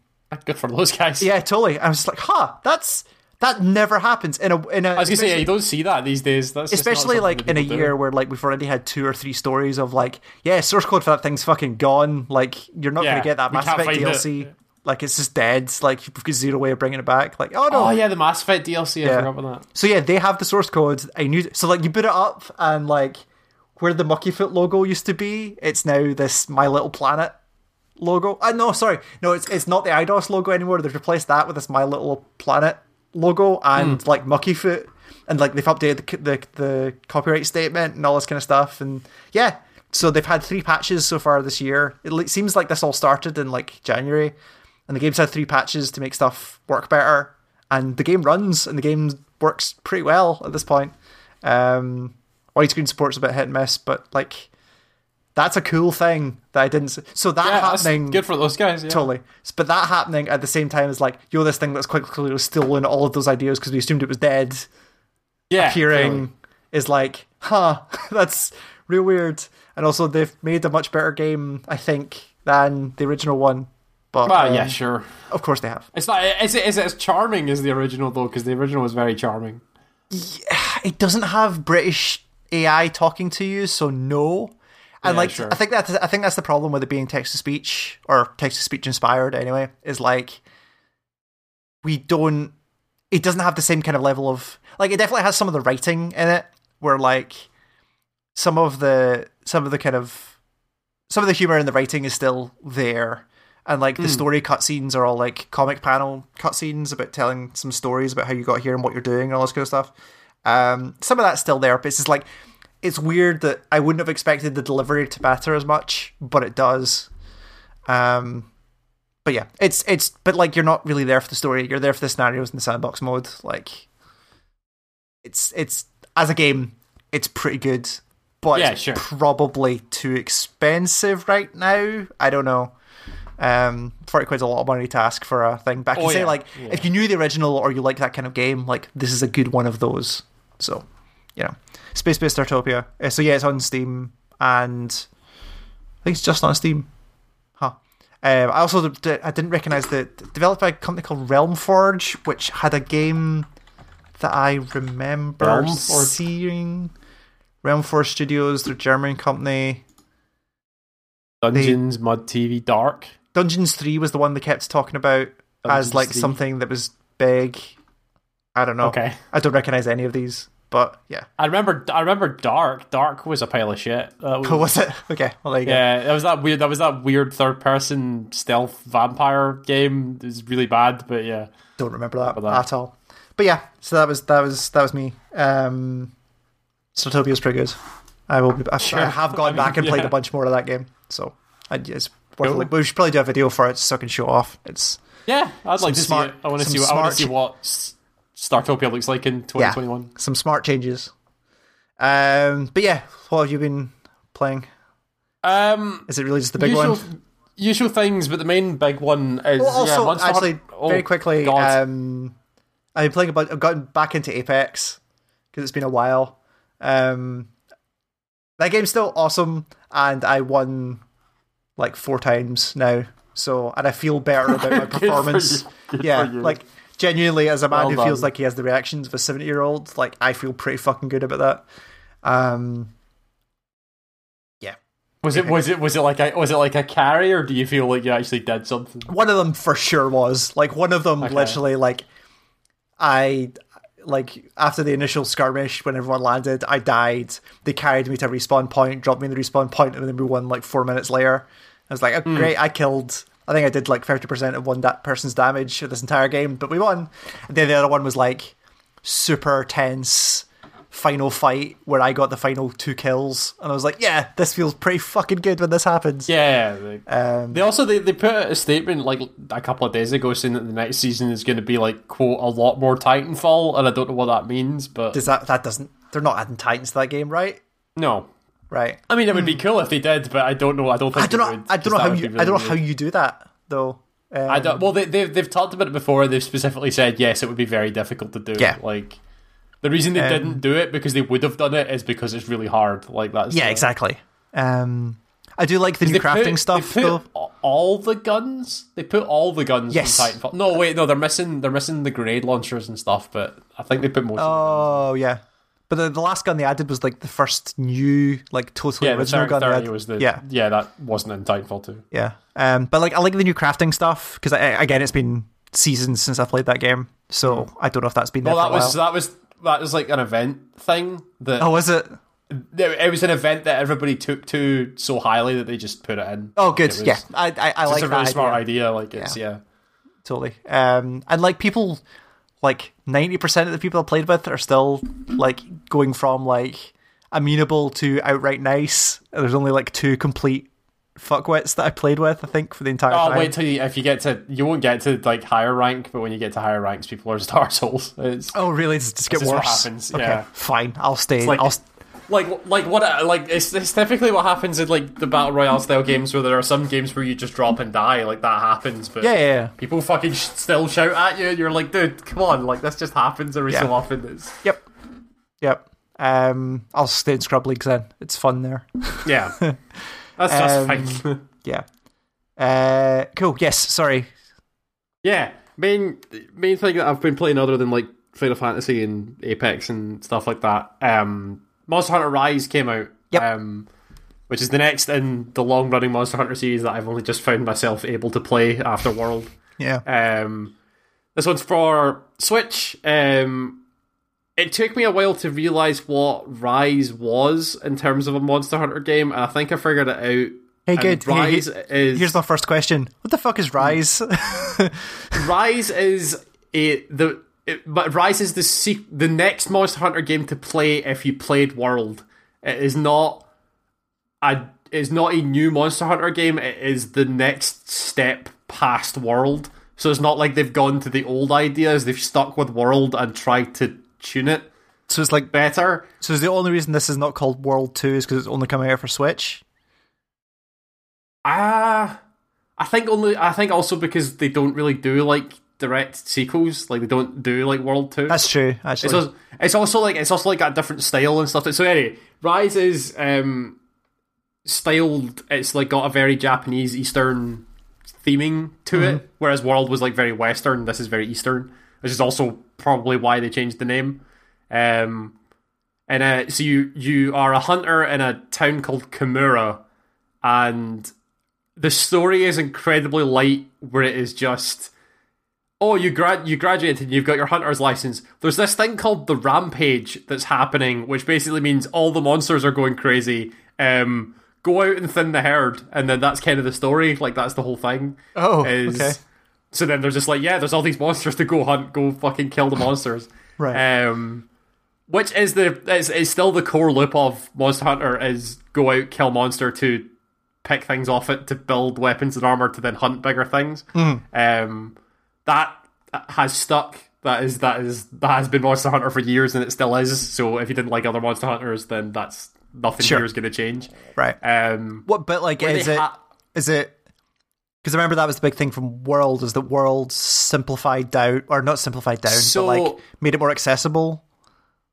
Good for those guys. yeah, totally. I was just like, huh, that's that never happens in a in a. I was gonna say yeah, you don't see that these days. That's especially like in a do. year where like we've already had two or three stories of like yeah source code for that thing's fucking gone like you're not Yeah, gonna get that Mass Effect DLC it. like it's just dead like you've got zero way of bringing it back like oh no Oh yeah, the Mass Effect DLC. I Yeah. forgot about that. so yeah they have the source code I knew so like you put it up and like where the Muckyfoot logo used to be it's now this My Little Planet logo uh, no sorry no it's it's not the Eidos logo anymore they've replaced that with this My Little Planet logo and Hmm. like Muckyfoot and like they've updated the, the the copyright statement and all this kind of stuff and yeah. So they've had three patches so far this year. It seems like this all started in like January and the game's had three patches to make stuff work better and the game runs and the game works pretty well at this point. Um widescreen support's a bit hit and miss but like that's a cool thing that I didn't. s- So that Yeah, happening, good for those guys. Yeah. totally. But that happening at the same time as like, you're this thing that's quite clearly stolen all of those ideas because we assumed it was dead. Yeah, Hearing clearly. is like, huh, that's real weird. And also, they've made a much better game, I think, than the original one. But Well, um, yeah, sure. of course they have. It's not. Is it? Is it as charming as the original though? Because the original was very charming. it doesn't have British AI talking to you, so no. And Yeah, like, sure. I think that's I think that's the problem with it being text to speech or text to speech inspired. Anyway, is like we don't. It doesn't have the same kind of level of like. It definitely has some of the writing in it, where like some of the some of the kind of some of the humor in the writing is still there. And like the story cutscenes are all like comic panel cutscenes about telling some stories about how you got here and what you're doing and all this kind of stuff. Um, some of that's still there, but it's just like it's weird that I wouldn't have expected the delivery to matter as much, but it does. Um, but yeah, it's it's but like you're not really there for the story. You're there for the scenarios in the sandbox mode. Like it's it's as a game, it's pretty good, but Yeah, it's sure. probably too expensive right now. I don't know. Um, forty quid's a lot of money to ask for a thing. But I can Oh, say yeah. like Yeah. if you knew the original or you like that kind of game, like this is a good one of those. So, you know, Space Base Startopia. Uh, so yeah, it's on Steam and I think it's just on Steam. Huh. Um, I also d- I didn't recognize the developed by a company called Realm Forge, which had a game that I remember Realm seeing. Realm Forge Studios, they're German company. Dungeons, Mud TV, Dark. Dungeons Three was the one they kept talking about as like 3. something that was big. I don't know. Okay. I don't recognize any of these, but yeah. I remember. I remember Dark. Dark was a pile of shit. Was, Oh, was it? Okay. Well, there you go. Yeah, that was that weird. That was that weird third-person stealth vampire game. It was really bad, but yeah. Don't remember that, Remember that. at all. But yeah, so that was that was that was me. Um, Startopia's pretty good. I will. Be, I, Sure. I have gone I mean, back and played a bunch more of that game, so I, it's Cool. we should probably do a video for it so I can show off. It's Yeah, I'd like to smart- see it. I want to see. What, I want to see what Startopia looks like in 2021. some smart changes. Um, but yeah, what have you been playing? Um, Is it really just the big usual, one? usual things, but the main big one is Well, also, yeah, Monster actually, Hunter- oh, very quickly, God. um, I've been playing about. I've gotten back into Apex because it's been a while. Um, that game's still awesome, and I won like four times now. So, and I feel better about my performance. yeah, like genuinely, as a man Well who done. feels like he has the reactions of a seventy-year-old, like I feel pretty fucking good about that. Um, yeah, was it was it was it like a was it like a carry, or do you feel like you actually did something? one of them for sure was like one of them Okay. literally like i like after the initial skirmish when everyone landed i died they carried me to a respawn point dropped me in the respawn point and then we won like four minutes later i was like oh, great i killed i think i did like 50% of one that person's damage for this entire game but we won and then the other one was like super tense final fight where I got the final two kills, and I was like, yeah, this feels pretty fucking good when this happens. Yeah. They, Um, they also they, they put a statement like a couple of days ago saying that the next season is going to be like quote a lot more Titanfall, and I don't know what that means, but does that that doesn't? They're not adding Titans to that game, right? no. Right. I mean, it would be cool if they did, but I don't know. I don't think I don't know. would, I don't 'cause know how you. be I don't know really how you do that though. Um, I don't. Well, they, they've they've talked about it before. They've specifically said yes, it would be very difficult to do. Yeah. Like the reason they Um, didn't do it because they would have done it is because it's really hard. Like that's Yeah, the- exactly. Um, I do like the new They crafting put- stuff they put though. All the guns. They put all the guns Yes. from Titanfall. No, wait, no, they're missing. They're missing the grenade launchers and stuff. But I think they put most. of Oh yeah, but the, the last gun they added was like the first new, like totally. Yeah, original 30, gun. they was the. yeah, yeah, that wasn't in Titanfall two. yeah. Um, but like I like the new crafting stuff because again, it's been seasons since I played that game, so I don't know if that's been there Hmm. Well, that was that was that was like an event thing that Oh, was it? it was an event that everybody took to so highly that they just put it in. Oh, good. Was- yeah, I I, I like that. It's a really that smart idea. idea. Like it's yeah. totally. Um, and like people, like ninety percent of the people I played with are still like going from like amenable to outright nice. There's only like two complete fuckwits that I played with. I think for the entire time. Oh, time. wait till you if you get to you won't get to like higher rank, but when you get to higher ranks, people are just arseholes. It's Oh, really? It just get worse? what happens, Okay, yeah. fine. I'll stay. like I'll. Like like what like it's, it's typically what happens in like the battle royale style games where there are some games where you just drop and die. Like that happens, but Yeah, yeah, yeah. people fucking sh- still shout at you, and you're like, dude, come on, like this just happens every Yeah. so often. It's, Yep. Yep. Um, I'll stay in Scrub Leagues then. It's fun there. yeah, that's just Um, fine. Yeah. Uh, cool. Yes. Sorry. Yeah, main main thing that I've been playing other than like Final Fantasy and Apex and stuff like that. Um, Monster Hunter Rise came out. Yep. Um, which is the next in the long running Monster Hunter series that I've only just found myself able to play after World. Yeah. Um, this one's for Switch. Um, it took me a while to realize what Rise was in terms of a Monster Hunter game, and I think I figured it out. Hey, good. Rise here- is Here's my first question. What the fuck is Rise? Rise is a the it, but Rise is the se- the next Monster Hunter game to play if you played World. It is not a it's not a new Monster Hunter game. It is the next step past World. So it's not like they've gone to the old ideas. They've stuck with World and tried to tune it so it's like. better. So is the only reason this is not called World Two is because it's only coming out for Switch? Ah, I think only. I think also because they don't really do like direct sequels. Like they don't do like World Two. That's true. It's Actually. also, it's also like it's also like got a different style and stuff. So anyway, Rise is um styled. It's like got a very Japanese Eastern theming to it, whereas World was like very Western. This is very Eastern, which is also probably why they changed the name. Um, and uh, so you you are a hunter in a town called Kamura, and the story is incredibly light, where it is just oh, you grad you graduated, and you've got your hunter's license. There's this thing called the rampage that's happening, which basically means all the monsters are going crazy. Um, go out and thin the herd, and then that's kind of the story. Like that's the whole thing. Oh, is, okay. So then they're just like, yeah, there's all these monsters to go hunt, go fucking kill the monsters. Right. Um, which is the is, is still the core loop of Monster Hunter is go out, kill monster to pick things off it to build weapons and armor to then hunt bigger things. Um, that has stuck. That is that is that has been Monster Hunter for years and it still is. So if you didn't like other Monster Hunters, then that's nothing Sure. here is going to change. right. Um, What? But like, is it? ha- Is it? Because I remember that was the big thing from World is that World simplified down, or not simplified down, So- but like made it more accessible.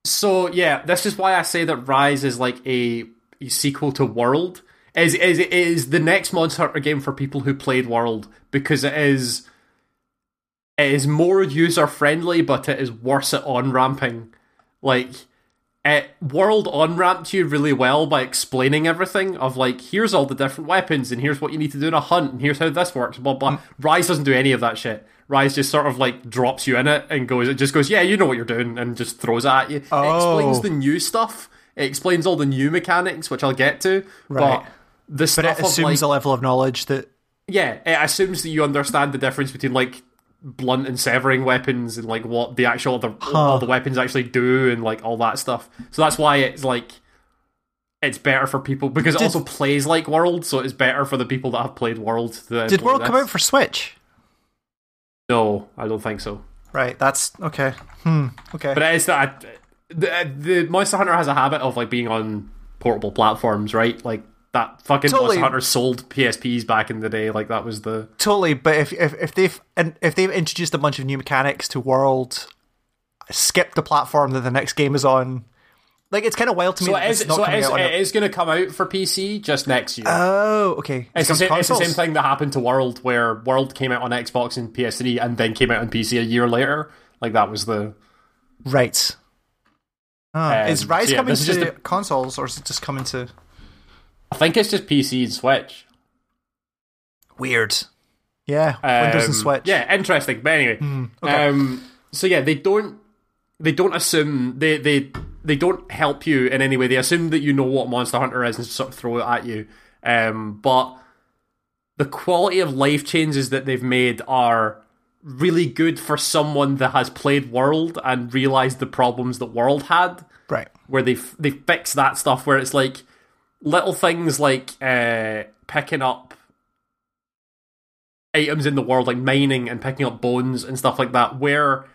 So yeah, this is why I say that Rise is like a, a sequel to World. Is is it is the next Monster Hunter game for people who played World because it is it is more user friendly, but it is worse at on ramping. Like it World on ramped you really well by explaining everything of like here's all the different weapons and here's what you need to do in a hunt and here's how this works. Blah blah. Mm. Rise doesn't do any of that shit. Rise just sort of like drops you in it and goes. It just goes, yeah, you know what you're doing, and just throws it at you. It explains Oh. the new stuff. It explains all the new mechanics, which I'll get to. Right. But the But it assumes of a level of knowledge that yeah, it assumes that you understand the difference between like blunt and severing weapons and like what the actual the, all the weapons actually do and like all that stuff. So that's why it's like it's better for people because it also plays like World, so it's better for the people that have played World. Did World come out for Switch? No, I don't think so. Right, that's okay. Hmm. Okay. But it is that the, the Monster Hunter has a habit of like being on portable platforms, right? Like that fucking Totally. Hunter sold PSPs back in the day. Like that was the Totally, but if if, if they've and if they've introduced a bunch of new mechanics to World, skip the platform that the next game is on. Like it's kind of wild to me. so that it is. not So it is, it a- is going to come out for PC just next year. Oh, okay. it's, the same, it's the same thing that happened to World, where World came out on Xbox and PS3, and then came out on PC a year later. Like that was the Right. Ah, Um, is Rise so yeah, coming to just consoles or is it just coming to I think it's just PC and Switch. weird? Yeah, Windows and Um, Switch. Yeah, interesting. But anyway, okay. um, so yeah, they don't they don't assume they they they don't help you in any way. They assume that you know what Monster Hunter is and sort of throw it at you. Um, but the quality of life changes that they've made are really good for someone that has played World and realized the problems that World had Right. where they f- they fix that stuff where it's like little things like uh, picking up items in the world like mining and picking up bones and stuff like that where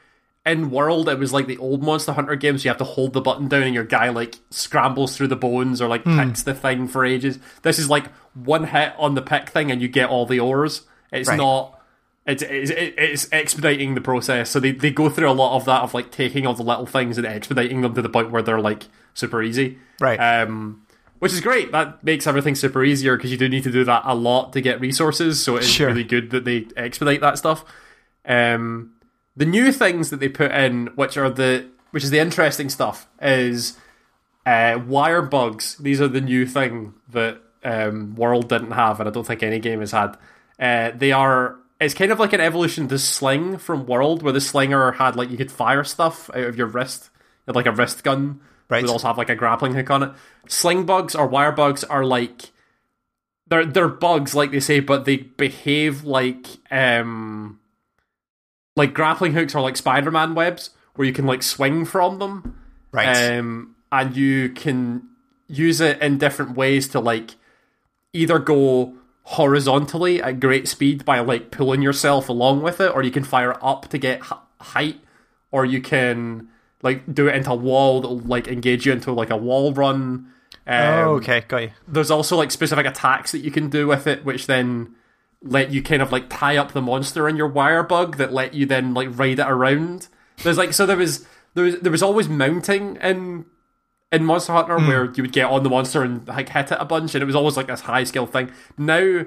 in world it was like the old monster hunter games you have to hold the button down and your guy like scrambles through the bones or like picks the thing for ages this is like one hit on the pick thing and you get all the ores it's Right. not it's, it's it's expediting the process. So they, they go through a lot of that of like taking all the little things and expediting them to the point where they're like super easy. Right. Um, which is great. That makes everything super easier because you do need to do that a lot to get resources. So it's Sure. really good that they expedite that stuff. Um, the new things that they put in, which are the which is the interesting stuff, is uh, wire bugs. These are the new thing that um, World didn't have, and I don't think any game has had. Uh, they are. It's kind of like an evolution to Sling from World, where the Slinger had like you could fire stuff out of your wrist, you had like a wrist gun. Right. Would also have like a grappling hook on it. Sling bugs or wire bugs are like they're they're bugs, like they say, but they behave like um like grappling hooks or like Spider-Man webs, where you can like swing from them Right. um, and you can use it in different ways to like either go horizontally at great speed by like pulling yourself along with it, or you can fire up to get h- height, or you can like do it into a wall that will like engage you into like a wall run. Um, oh, okay, got you. there's also like specific attacks that you can do with it, which then let you kind of like tie up the monster in your wire bug that let you then like ride it around. There's like so there was there was there was always mounting in in Monster Hunter where you would get on the monster and like hit it a bunch, and it was always like this high skill thing. Now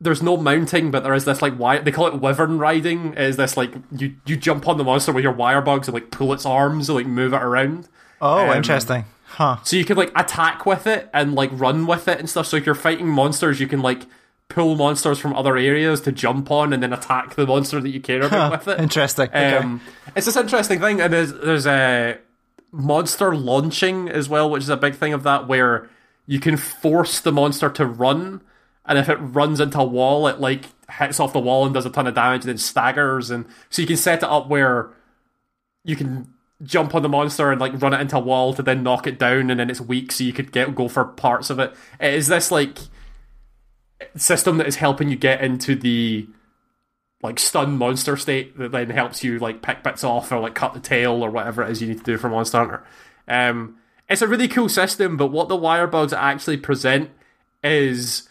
there's no mounting, but there is this like wire. They call it wyvern riding. Is this like you you jump on the monster with your wire bugs and like pull its arms and like move it around. Oh, Um, interesting. Huh. So you can like attack with it and like run with it and stuff. So if you're fighting monsters, you can like pull monsters from other areas to jump on and then attack the monster that you care about with it. Interesting. Okay. Um, it's this interesting thing, and there's there's a monster launching as well, which is a big thing of that, where you can force the monster to run, and if it runs into a wall, it like hits off the wall and does a ton of damage, and then staggers, and so you can set it up where you can jump on the monster and like run it into a wall to then knock it down, and then it's weak, so you could get go for parts of it. It is this like system that is helping you get into the like stun monster state that then helps you like pick bits off or like cut the tail or whatever it is you need to do for Monster Hunter. Um, it's a really cool system, but what the wire bugs actually present is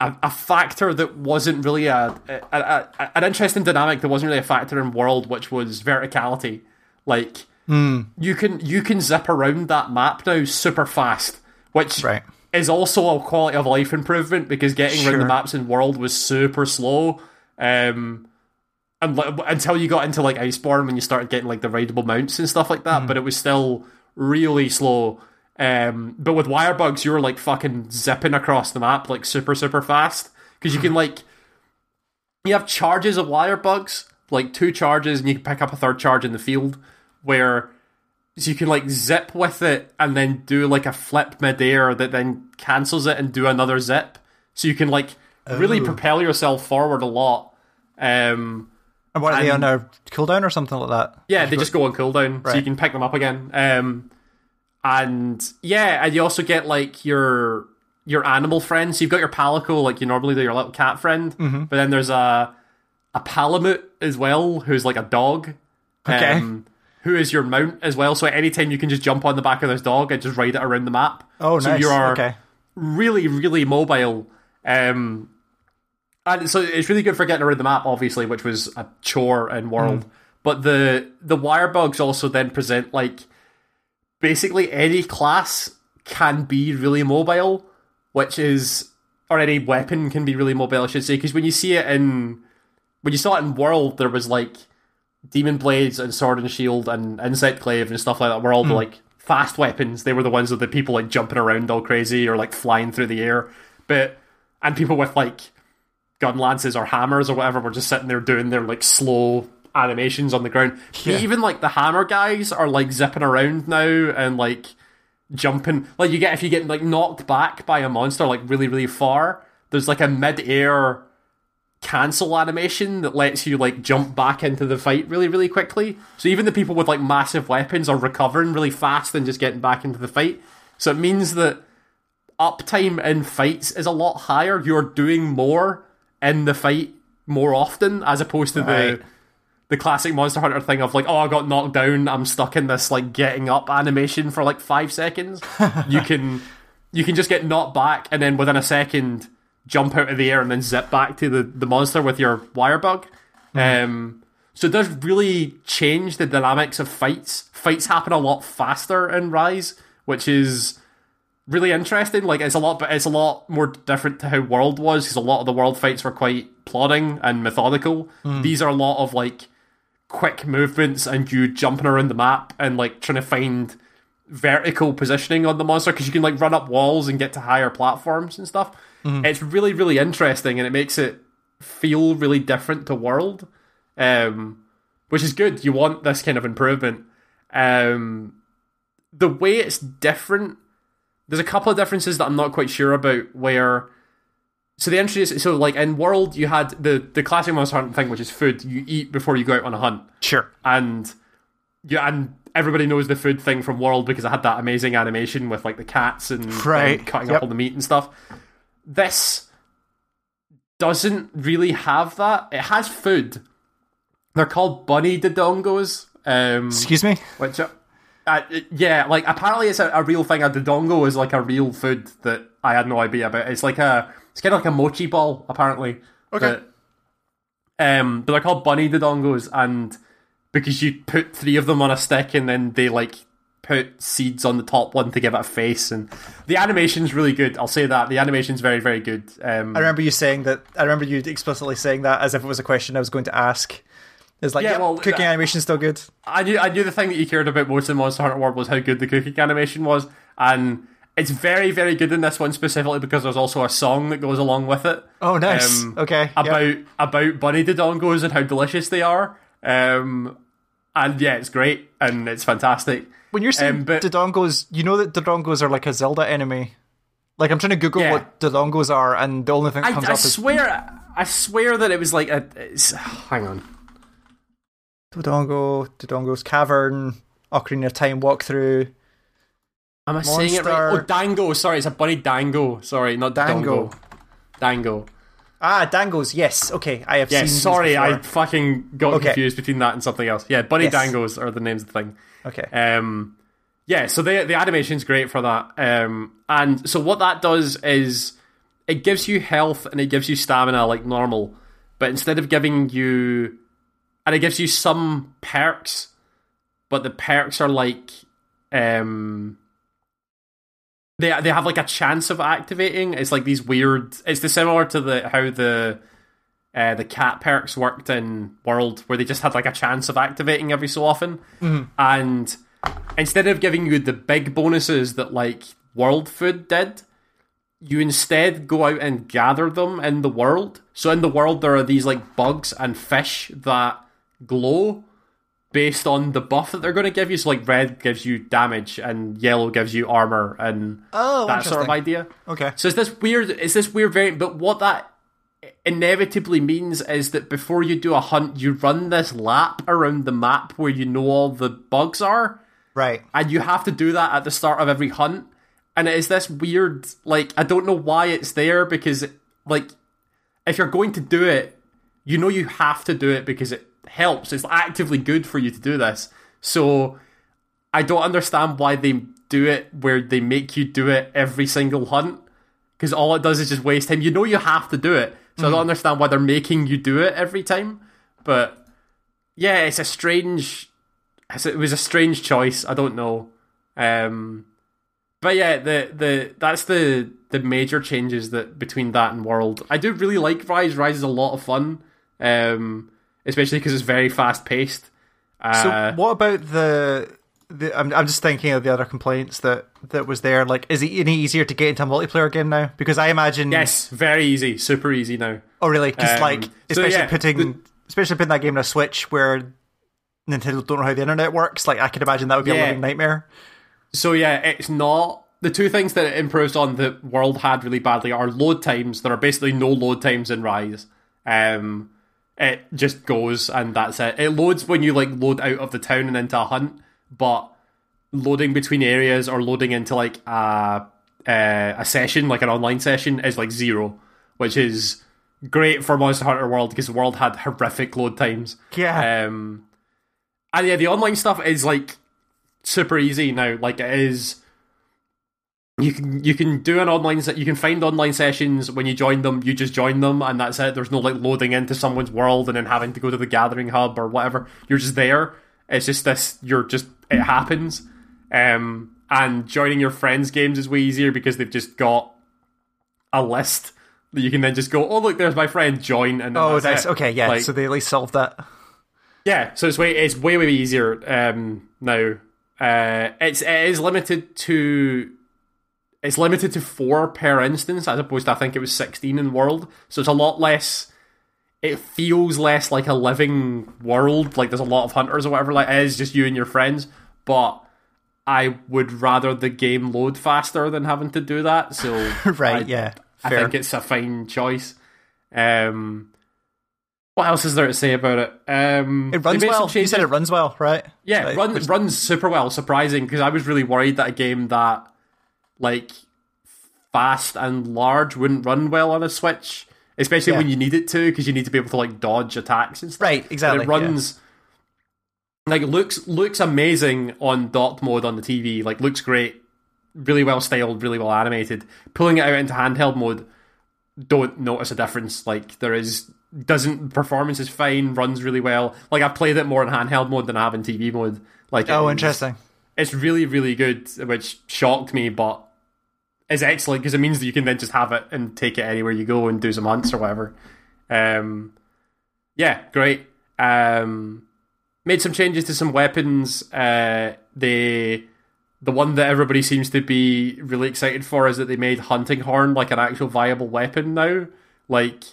a, a factor that wasn't really a, a, a, an interesting dynamic that wasn't really a factor in World, which was verticality. Like you can you can zip around that map now super fast, which Right. is also a quality of life improvement because getting around the maps in World was super slow. Um, and until you got into like Iceborne when you started getting like the rideable mounts and stuff like that, but it was still really slow. Um, but with wire bugs, you're like fucking zipping across the map like super super fast because you can like you have charges of wire bugs, like two charges, and you can pick up a third charge in the field where so you can like zip with it and then do like a flip midair that then cancels it and do another zip. So you can like really Oh. propel yourself forward a lot. Um, And what are they on a cooldown or something like that? Yeah, they just go on cooldown, so you can pick them up again. Um, and yeah, and you also get like your your animal friends. So you've got your palico, like you normally do, your little cat friend. Mm-hmm. But then there's a a palamute as well, who's like a dog. Okay. Um, who is your mount as well? So at any time you can just jump on the back of this dog and just ride it around the map. Oh, so nice. you are okay. really, really mobile. Um, and so it's really good for getting around the map, obviously, which was a chore in World. But the the wire bugs also then present like basically any class can be really mobile, which is or any weapon can be really mobile, I should say, because when you see it in when you saw it in World, there was like demon blades and sword and shield and insect glaive and stuff like that were all the hmm. like fast weapons. They were the ones with the people like jumping around all crazy or like flying through the air. But and people with like gun lances or hammers or whatever were just sitting there doing their like slow animations on the ground. Yeah. even like the hammer guys are like zipping around now and like jumping like you get if you get like knocked back by a monster like really really far there's like a mid-air cancel animation that lets you like jump back into the fight really really quickly so even the people with like massive weapons are recovering really fast and just getting back into the fight so it means that uptime in fights is a lot higher you're doing more in the fight more often as opposed to Right. the the classic Monster Hunter thing of like, oh, I got knocked down, I'm stuck in this like getting up animation for like five seconds. you can you can just get knocked back and then within a second jump out of the air and then zip back to the, the monster with your wire bug. Um, so it does really change the dynamics of fights. Fights happen a lot faster in Rise, which is really interesting. Like it's a lot, but it's a lot more different to how World was because a lot of the World fights were quite plodding and methodical. These are a lot of like quick movements and you jumping around the map and like trying to find vertical positioning on the monster because you can like run up walls and get to higher platforms and stuff. It's really really interesting and it makes it feel really different to World, um, which is good. You want this kind of improvement. Um, the way it's different, there's a couple of differences that I'm not quite sure about. Where so the entry is so like in World you had the the classic monster hunting thing, which is food you eat before you go out on a hunt Sure. and yeah, and everybody knows the food thing from World because I had that amazing animation with like the cats and Right. cutting Yep. up all the meat and stuff. This doesn't really have that. It has food. They're called bunny dodongos, um, Excuse me. which. Uh, uh, yeah, like apparently it's a, a real thing. A dodongo is like a real food that I had no idea about. It's like a, it's kind of like a mochi ball apparently. Okay. That- um, but they're called bunny dodongos, and because you put three of them on a stick and then they like put seeds on the top one to give it a face, and the animation's really good. I'll say that the animation's very very good. Um, I remember you saying that. I remember you explicitly saying that as if it was a question I was going to ask. It's like, Yeah, yeah, well, cooking uh, animation's still good. I knew I knew the thing that you cared about most in Monster Hunter World was how good the cooking animation was, and it's very very good in this one specifically because there's also a song that goes along with it. Oh, nice. um, okay. about yep. about bunny dodongos and how delicious they are. Um, and yeah, it's great and it's fantastic. When you're saying um, but- Dodongos, you know that Dodongos are like a Zelda enemy. Like I'm trying to Google Yeah. what Dodongos are, and the only thing that I, comes I up is swear, I swear that it was like a. It's, hang on. Dodongo, Dodongo's Cavern, Ocarina of Time walkthrough. Am I saying it right? Oh, Dango. Sorry, it's a bunny Dango. Sorry, not Dango. Dango. Dango. Ah, Dangos. Yes. Okay, I have Yeah, seen. these sorry, I fucking got Okay. confused between that and something else. Yeah, bunny Yes. Dangos are the names of the thing. Okay. Um, yeah, so the the animation's great for that. Um, and so what that does is it gives you health and it gives you stamina like normal, but instead of giving you, and it gives you some perks, but the perks are like, um, they they have like a chance of activating. It's like these weird. It's the similar to the how the. Uh, the cat perks worked in World, where they just had like a chance of activating every so often, and instead of giving you the big bonuses that like World Food did, you instead go out and gather them in the world. So in the world there are these like bugs and fish that glow based on the buff that they're going to give you. So like red gives you damage and yellow gives you armor and Oh, that sort of idea. Okay. So it's this weird, it's this weird variant. But what that inevitably means is that before you do a hunt, you run this lap around the map where you know all the bugs are, Right. and you have to do that at the start of every hunt. And it is this weird, like I don't know why it's there because, like, if you're going to do it, you know you have to do it because it helps. It's actively good for you to do this. So I don't understand why they do it where they make you do it every single hunt because all it does is just waste time. You know you have to do it, so I don't understand why they're making you do it every time. But yeah, it's a strange. It was a strange choice. I don't know. Um, but yeah, the the that's the the major changes that between that and World. I do really like Rise. Rise is a lot of fun, um, especially because it's very fast paced. So Uh, what about the the I'm I'm just thinking of the other complaints that that was there. Like, is it any easier to get into a multiplayer game now? Because I imagine yes, very easy, super easy now. Oh, really? Just Um, like, so especially yeah, putting, especially putting that game on a Switch where Nintendo don't know how the internet works. Like, I can imagine that would be a living nightmare. So yeah, it's not the two things that it improves on that World had really badly are load times. There are basically no load times in Rise. Um, it just goes and that's it. It loads when you like load out of the town and into a hunt, but loading between areas or loading into like a a, a session, like an online session, is like zero, which is great for Monster Hunter World because the World had horrific load times. Yeah. Um, and yeah, the online stuff is like super easy now. Like it is. You can you can do an online you can find online sessions when you join them you just join them and that's it there's no like loading into someone's world and then having to go to the gathering hub or whatever you're just there it's just this you're just it happens um and joining your friends games is way easier because they've just got a list that you can then just go oh look there's my friend join and then oh, that's it. Okay, yeah. Like- so they at least solved that. yeah, so it's way it's way way easier um, now. Uh, it's it is limited to it's limited to four per instance as opposed to I think it was sixteen in world. So it's a lot less. It feels less like a living world. Like there's a lot of hunters or whatever. Like it is just you and your friends. But I would rather the game load faster than having to do that. So Right, I- yeah. I think it's a fine choice. Um, what else is there to say about it? Um, it runs they made some well. You said it runs well, right? yeah, Like, run, runs super well. Surprising because I was really worried that a game that like fast and large wouldn't run well on a Switch, especially Yeah. when you need it to because you need to be able to like dodge attacks and stuff. Right, But exactly. it runs like looks looks amazing on docked mode on the TV. Like looks great, really well styled, really well animated. Pulling it out into handheld mode, don't notice a difference. Like there is doesn't performance is fine, runs really well. Like I've played it more in handheld mode than I have in TV mode. Like Oh, interesting. It's really really good, which shocked me, but is excellent because it means that you can then just have it and take it anywhere you go and do some hunts or whatever. Um, yeah, great. Um, made some changes to some weapons. Uh, they the one that everybody seems to be really excited for is that they made hunting horn like an actual viable weapon now. Like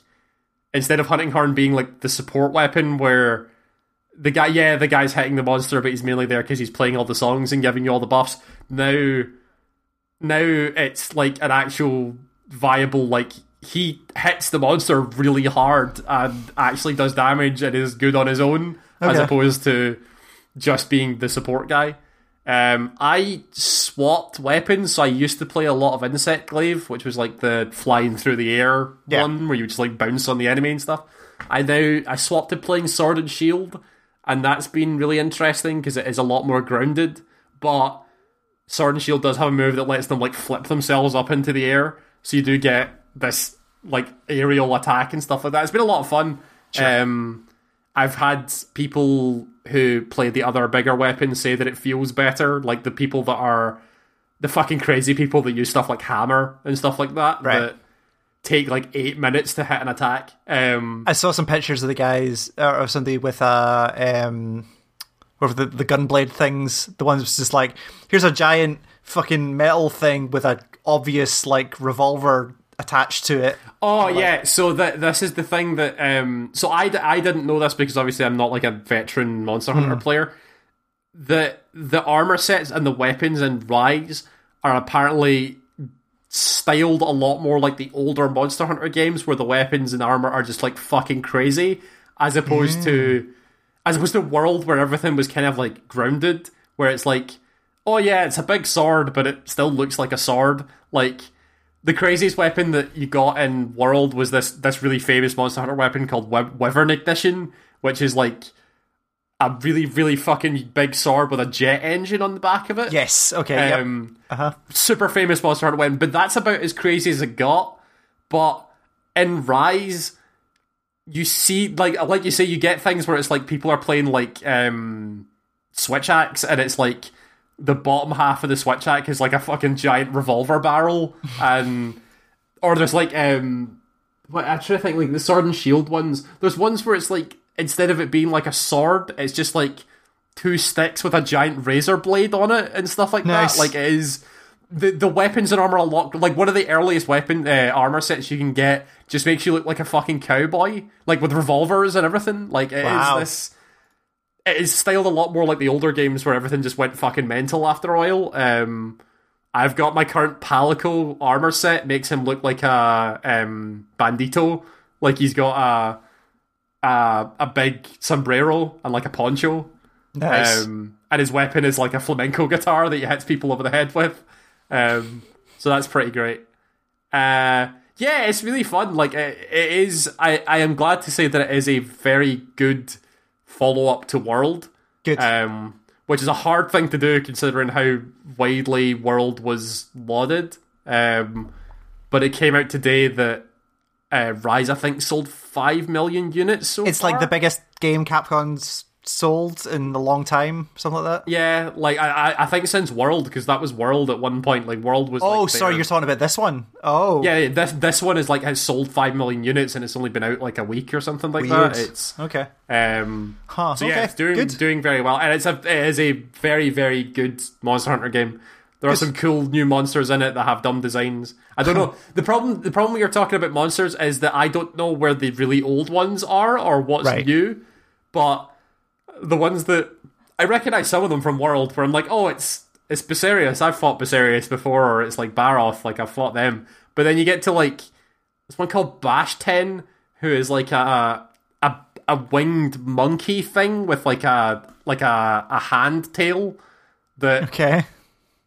instead of hunting horn being like the support weapon where the guy yeah the guy's hitting the monster but he's mainly there because he's playing all the songs and giving you all the buffs now now it's like an actual viable like he hits the monster really hard and actually does damage and is good on his own as opposed to just being the support guy um, I swapped weapons, so I used to play a lot of Insect Glaive, which was like the flying through the air Yeah. one where you just like bounce on the enemy and stuff. I now I swapped to playing Sword and Shield, and that's been really interesting because it is a lot more grounded. But Sword and Shield does have a move that lets them like flip themselves up into the air, so you do get this like aerial attack and stuff like that. It's been a lot of fun. Um, I've had people who play the other bigger weapons say that it feels better, like the people that are the fucking crazy people that use stuff like hammer and stuff like that Right. that take like eight minutes to hit an attack. Um, I saw some pictures of the guys or of somebody with a um with the the gunblade things. The ones was just like here's a giant fucking metal thing with a obvious like revolver attached to it. Oh yeah, so that this is the thing that um so I, I didn't know this because obviously I'm not like a veteran Monster Hunter player. The the armor sets and the weapons and Rise are apparently styled a lot more like the older Monster Hunter games, where the weapons and armor are just like fucking crazy, as opposed to as opposed to World, where everything was kind of like grounded, where it's like, oh yeah, it's a big sword, but it still looks like a sword. Like the craziest weapon that you got in World was this this really famous Monster Hunter weapon called Wy- Wyvern Ignition, which is like a really really fucking big sword with a jet engine on the back of it. Yes. Okay. yep. Um, Uh-huh. super famous Monster Hunter weapon, but that's about as crazy as it got. But in Rise, you see like like you say, you get things where it's like people are playing like um switch axe, and it's like the bottom half of the switch axe is like a fucking giant revolver barrel, and or there's like um what I try to think like the sword and shield ones. There's ones where it's like instead of it being like a sword, it's just like two sticks with a giant razor blade on it and stuff like Nice. that. Like it is the the weapons and armor are locked. Like one of the earliest weapon uh, armor sets you can get just makes you look like a fucking cowboy, like with revolvers and everything. Like it is Wow. this. It is styled a lot more like the older games where everything just went fucking mental after a while. Um, I've got my current Palico armor set makes him look like a um, bandito, like he's got a a, a big sombrero and like a poncho. Nice. Um, and his weapon is like a flamenco guitar that he hits people over the head with. Um, so that's pretty great. Uh, yeah, it's really fun. Like it, it is. I, I am glad to say that it is a very good follow up to World. Good. Um, which is a hard thing to do considering how widely World was lauded. Um, but it came out today that uh, Rise, I think, sold five million units. So it's like the biggest game Capcom's sold in a long time, something like that. Yeah, like I, I, I think since World because that was World at one point. Like World was. Oh, like, sorry, you're talking about this one. Oh, Yeah, this this one is like has sold five million units and it's only been out like a week or something like Weird. that. It's Okay. um. Huh. So okay. yeah, it's doing Good. doing very well, and it's a it is a very very good Monster Hunter game. There are some cool new monsters in it that have dumb designs. I don't know. The problem the problem when you're talking about monsters is that I don't know where the really old ones are or what's Right. new. But the ones that I recognize some of them from World where I'm like, oh it's it's Basarios. I've fought Basarios before, or it's like Barroth, like I've fought them. But then you get to like this one called Bishaten, who is like a a a winged monkey thing with like a like a a hand tail that Okay.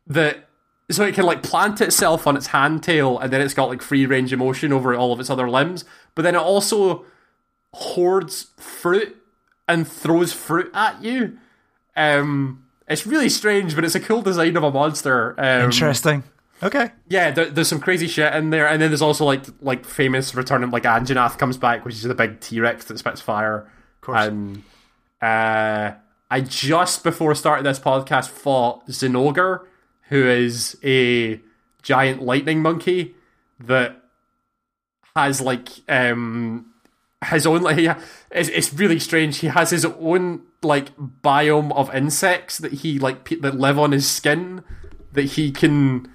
that so it can like plant itself on its hand tail and then it's got like free range of motion over all of its other limbs but then it also hoards fruit and throws fruit at you um it's really strange but it's a cool design of a monster um, Interesting. Okay. yeah, there, there's some crazy shit in there, and then there's also like like famous returning like Anjanath comes back, which is the big T Rex that spits fire. Of course. And uh, I just before starting this podcast fought Zinogre, who is a giant lightning monkey that has like um his own like he, it's, it's really strange. He has his own like biome of insects that he like pe- that live on his skin that he can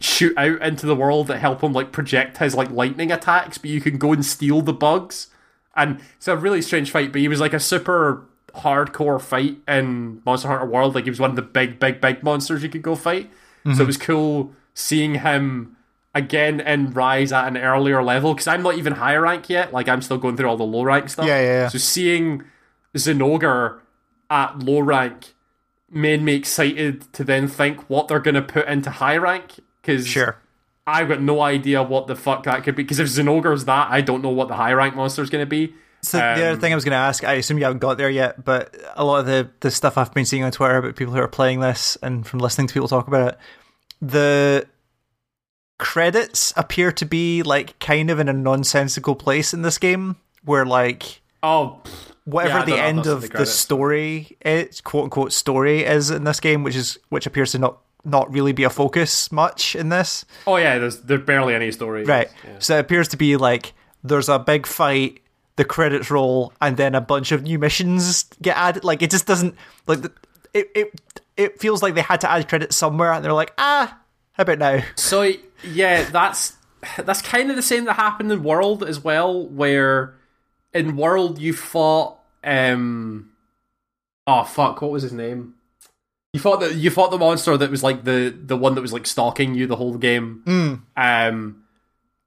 shoot out into the world that help him like project his like lightning attacks, but you can go and steal the bugs. And it's a really strange fight, but he was like a super hardcore fight in Monster Hunter World. Like he was one of the big, big, big monsters you could go fight. So mm-hmm. it was cool seeing him again in Rise at an earlier level because I'm not even higher rank yet. Like I'm still going through all the low rank stuff. Yeah, yeah, yeah. So seeing Zinogre at low rank made me excited to then think what they're going to put into high rank because Sure. I've got no idea what the fuck that could be. Because if Zinogre's that, I don't know what the high rank monster is going to be. So the other Um, thing I was going to ask, I assume you haven't got there yet, but a lot of the, the stuff I've been seeing on Twitter about people who are playing this and from listening to people talk about it, the credits appear to be like kind of in a nonsensical place in this game, where like Oh, whatever Yeah, the don't know if end of the the, story is, quote unquote story is in this game, which is which appears to not not really be a focus much in this. oh yeah. There's there's barely any story. Right. Yeah. So it appears to be like there's a big fight, the credits roll, and then a bunch of new missions get added. Like it just doesn't like the, it. It it feels like they had to add credits somewhere, and they're like, ah, how about now? So yeah, that's that's kind of the same that happened in World as well, where in World you fought um oh fuck, what was his name? You fought the you fought the monster that was like the the one that was like stalking you the whole game. Mm. Um,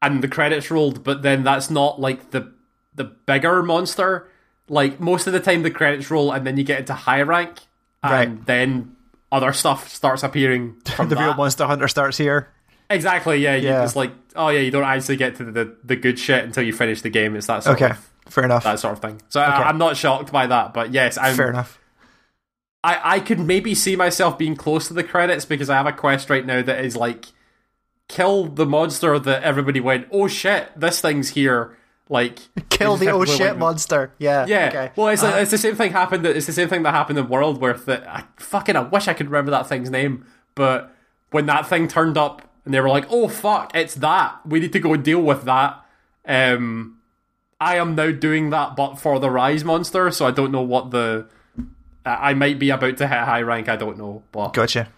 and the credits rolled, but then that's not like the the bigger monster. Like most of the time, the credits roll, and then you get into high rank, and Right. then other stuff starts appearing from the real. Monster Hunter starts here. Exactly. Yeah. You Yeah. just like oh yeah, you don't actually get to the the good shit until you finish the game. It's that sort Okay, of fair enough. that sort of thing. So I, I'm not shocked by that, but yes, I'm fair enough. I, I could maybe see myself being close to the credits because I have a quest right now that is like kill the monster that everybody went, oh shit, this thing's here. Like Kill the oh shit went- monster. Yeah. Yeah, Okay. well, it's, Uh, it's the same thing happened. That, It's the same thing that happened in World where that I fucking I wish I could remember that thing's name, but when that thing turned up and they were like, "Oh fuck, it's that. We need to go deal with that." Um, I am now doing that, but for the Rise monster, so I don't know what the. I might be about to hit high rank. I don't know, but Gotcha.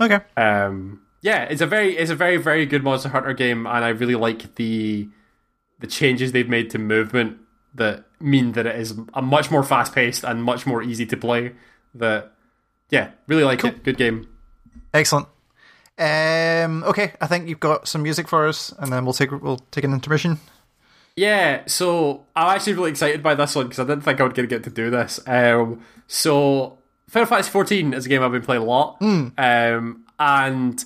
Okay. um, yeah, it's a very it's a very very good Monster Hunter game, and I really like the the changes they've made to movement that mean that it is a much more fast paced and much more easy to play. That yeah, really like it. Good game. Excellent. Um, okay, I think you've got some music for us, and then we'll take we'll take an intermission. Yeah, so I'm actually really excited by this one because I didn't think I would get, get to do this. Um, so Final Fantasy 14 is a game I've been playing a lot, um, and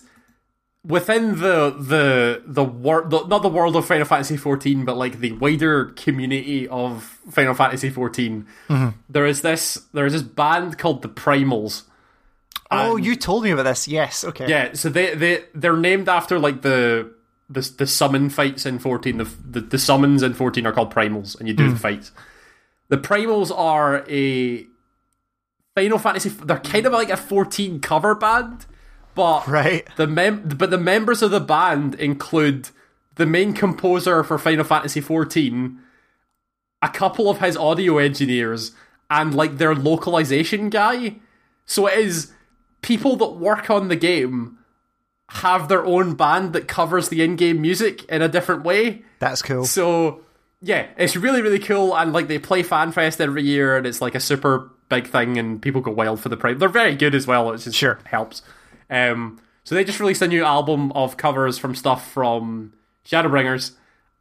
within the the the world, not the world of Final Fantasy 14, but like the wider community of Final Fantasy 14, there is this there is this band called the Primals. Oh, you told me about this. Yes. Okay. Yeah, so they they they're named after like the the the summon fights in fourteen. The the, the summons in fourteen are called primals, and you do hmm. the fights. The primals are a Final Fantasy. They're kind of like a fourteen cover band, but Right. the mem but the members of the band include the main composer for Final Fantasy XIV, a couple of his audio engineers, and like their localization guy. So it is people that work on the game have their own band that covers the in-game music in a different way. That's cool. So yeah, it's really really cool, and like they play FanFest every year, and it's like a super big thing, and people go wild for the prime. They're very good as well. It just Sure. helps. Um, so they just released a new album of covers from stuff from Shadowbringers,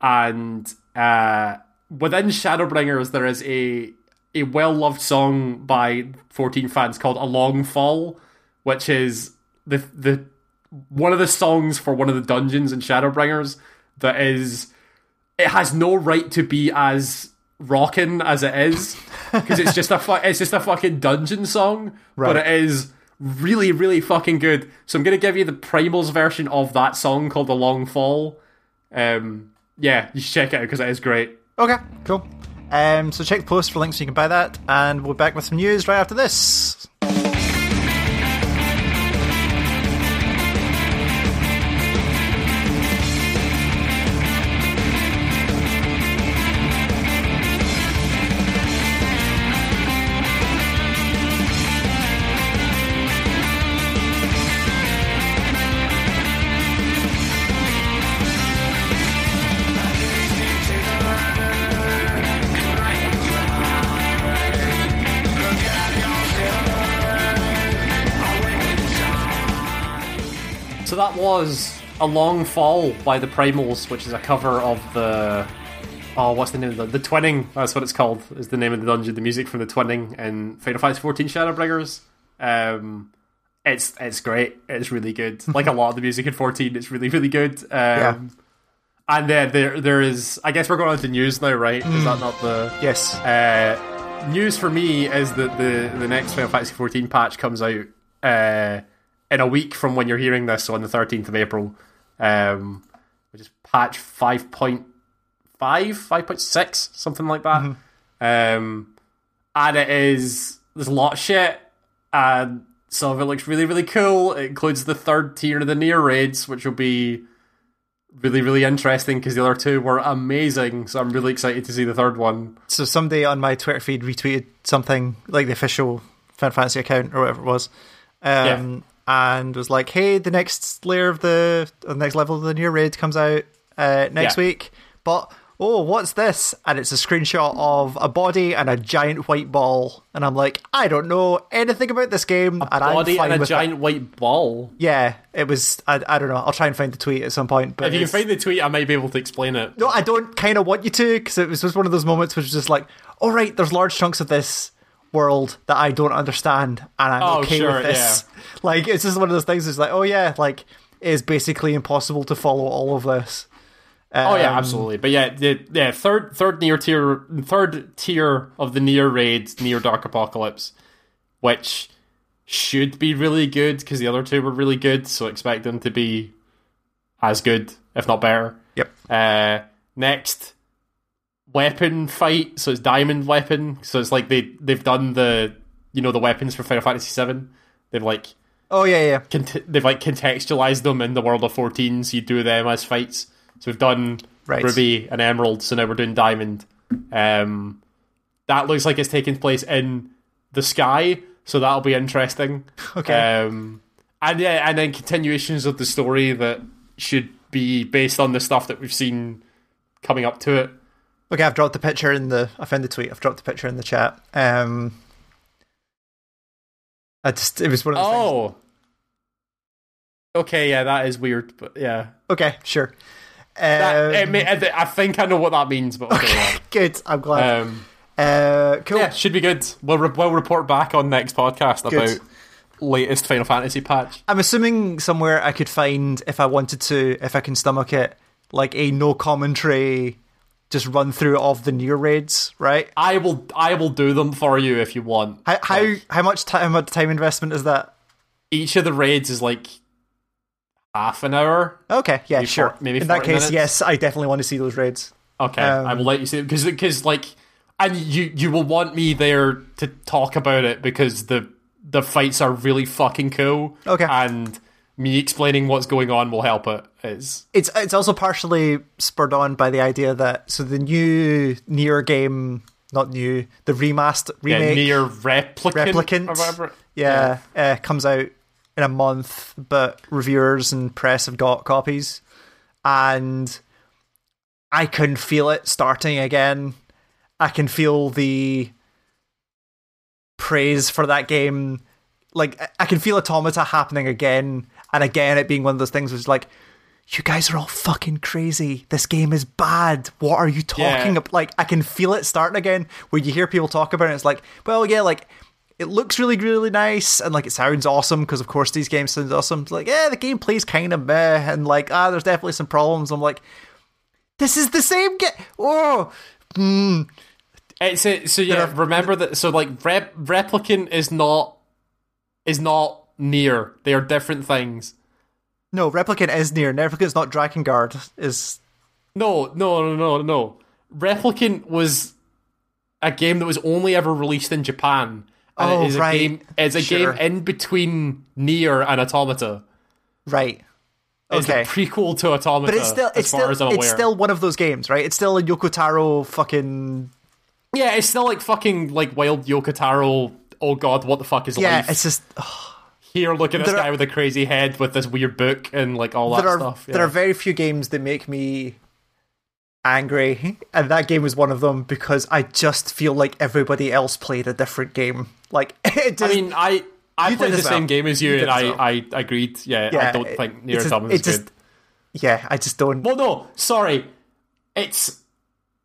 and uh, within Shadowbringers there is a a well loved song by 14 fans called "A Long Fall," which is the the one of the songs for one of the dungeons in Shadowbringers that is it has no right to be as rocking as it is because it's just a fu- it's just a fucking dungeon song, but it is really really fucking good. So I'm gonna give you the Primals version of that song called "The Long Fall." Um, yeah, you should check it out because it is great. Okay. Cool. Um, so check the post for links so you can buy that, and we'll be back with some news right after this. That was A Long Fall by the Primals, which is a cover of the. Oh, what's the name of the, the Twinning? That's what it's called. Is the name of the dungeon? The music from the Twinning in Final Fantasy XIV Shadowbringers. Um, it's it's great. It's really good. Like a lot of the music in 14, it's really really good. Um, And then there there is. I guess we're going on to news now, right? Is that not the Yes. uh, news for me is that the the next Final Fantasy 14 patch comes out uh, in a week from when you're hearing this, so on the 13th of April, um, which is patch 5.5, 5.6, something like that. Um, and it is there's a lot of shit, and some of it looks really really cool. It includes the third tier of the NieR raids, which will be really really interesting because the other two were amazing. So I'm really excited to see the third one. So somebody on my Twitter feed retweeted something like the official Final Fantasy account or whatever it was, um, and was like, "Hey, the next layer of the, the next level of the new raid comes out uh, next Yeah. week." But oh, what's this? And it's a screenshot of a body and a giant white ball. And I'm like, I don't know anything about this game. and Body and a giant It. white ball. Yeah, it was. I, I don't know. I'll try and find the tweet at some point. But If you can find the tweet, I might be able to explain it. no, I don't kind of want you to because it was just one of those moments which was just like, all right, there's large chunks of this world that I don't understand, and I'm Oh, okay sure, with this. Like, it's just one of those things. It's like, oh yeah, like it is basically impossible to follow all of this. Oh yeah, Um, absolutely. But yeah, the, yeah, third third near tier third tier of the NieR raid, NieR Dark Apocalypse, which should be really good because the other two were really good, so expect them to be as good, if not better. Yep. Uh, next, weapon fight. So it's diamond weapon. So it's like they they've done the you know the weapons for Final Fantasy Seven. They've like Oh yeah, yeah. cont- they've like contextualized them in the world of 14 so you do them as fights so we've done Right. ruby and emerald so now we're doing diamond um that looks like it's taking place in the sky so that'll be interesting Okay. um and yeah and then continuations of the story that should be based on the stuff that we've seen coming up to it Okay, I've dropped the picture in the. I found the tweet. I've dropped the picture in the chat. Um, I just it was one of those things. oh okay yeah that is weird but yeah Okay, sure. Um, may, I think I know what that means but okay, yeah. good. I'm glad. Um, uh, cool. yeah, should be good. We'll re- we'll report back on next podcast Good. about latest Final Fantasy patch. I'm assuming somewhere I could find if I wanted to, if I can stomach it, like a no commentary, just run through of the NieR raids, right? I will I will do them for you if you want. How how, Like, how much time how much time investment is that? each of the raids is like half an hour. Okay, yeah, Maybe sure. four- maybe In that case, minutes? yes, I definitely want to see those raids. Okay, Um, I will let you see because because like and you you will want me there to talk about it because the the fights are really fucking cool. Okay. and me explaining what's going on will help it. It's It's it's also partially spurred on by the idea that so the new NieR game, not new, the remaster yeah, remake, NieR replicant, replicant, or whatever. yeah, Uh, comes out in a month, but reviewers and press have got copies, and I can feel it starting again. I can feel the praise for that game. Like I- I can feel Automata happening again and again. It being one of those things was like, you guys are all fucking crazy. This game is bad. What are you talking Yeah. about? Like I can feel it starting again. Where you hear people talk about it, it's like, well, yeah, like it looks really, really nice, and like it sounds awesome because of course these games sound awesome. It's like, yeah, the gameplay's kind of meh, and like, ah, there's definitely some problems. I'm like, this is the same game. Oh, mm. It's a, so yeah. Are- remember that. So like, rep, replicant is not is not NieR. They are different things. no, replicant is NieR. Replicant's not Drakengard. Is No, no, no, no, no. Replicant was a game that was only ever released in Japan. And Oh, it is right. a game. It's a Sure. game in between NieR and Automata. right. It's Okay. a prequel to Automata. But it's still, as it's far still, as I'm it's still one of those games, right? It's still a Yoko Taro fucking yeah, it's still like fucking like wild Yoko Taro. Oh god, what the fuck is yeah. life? It's just Here, look at this There are- guy with a crazy head with this weird book and like all that are stuff. there are very few games that make me angry, and that game was one of them because I just feel like everybody else played a different game. Like it just, I mean, I I played the well. same game as you, You and I, well. I agreed. Yeah, yeah, I don't it- think NieR Automata is good. Yeah, I just don't. Well, no, sorry, it's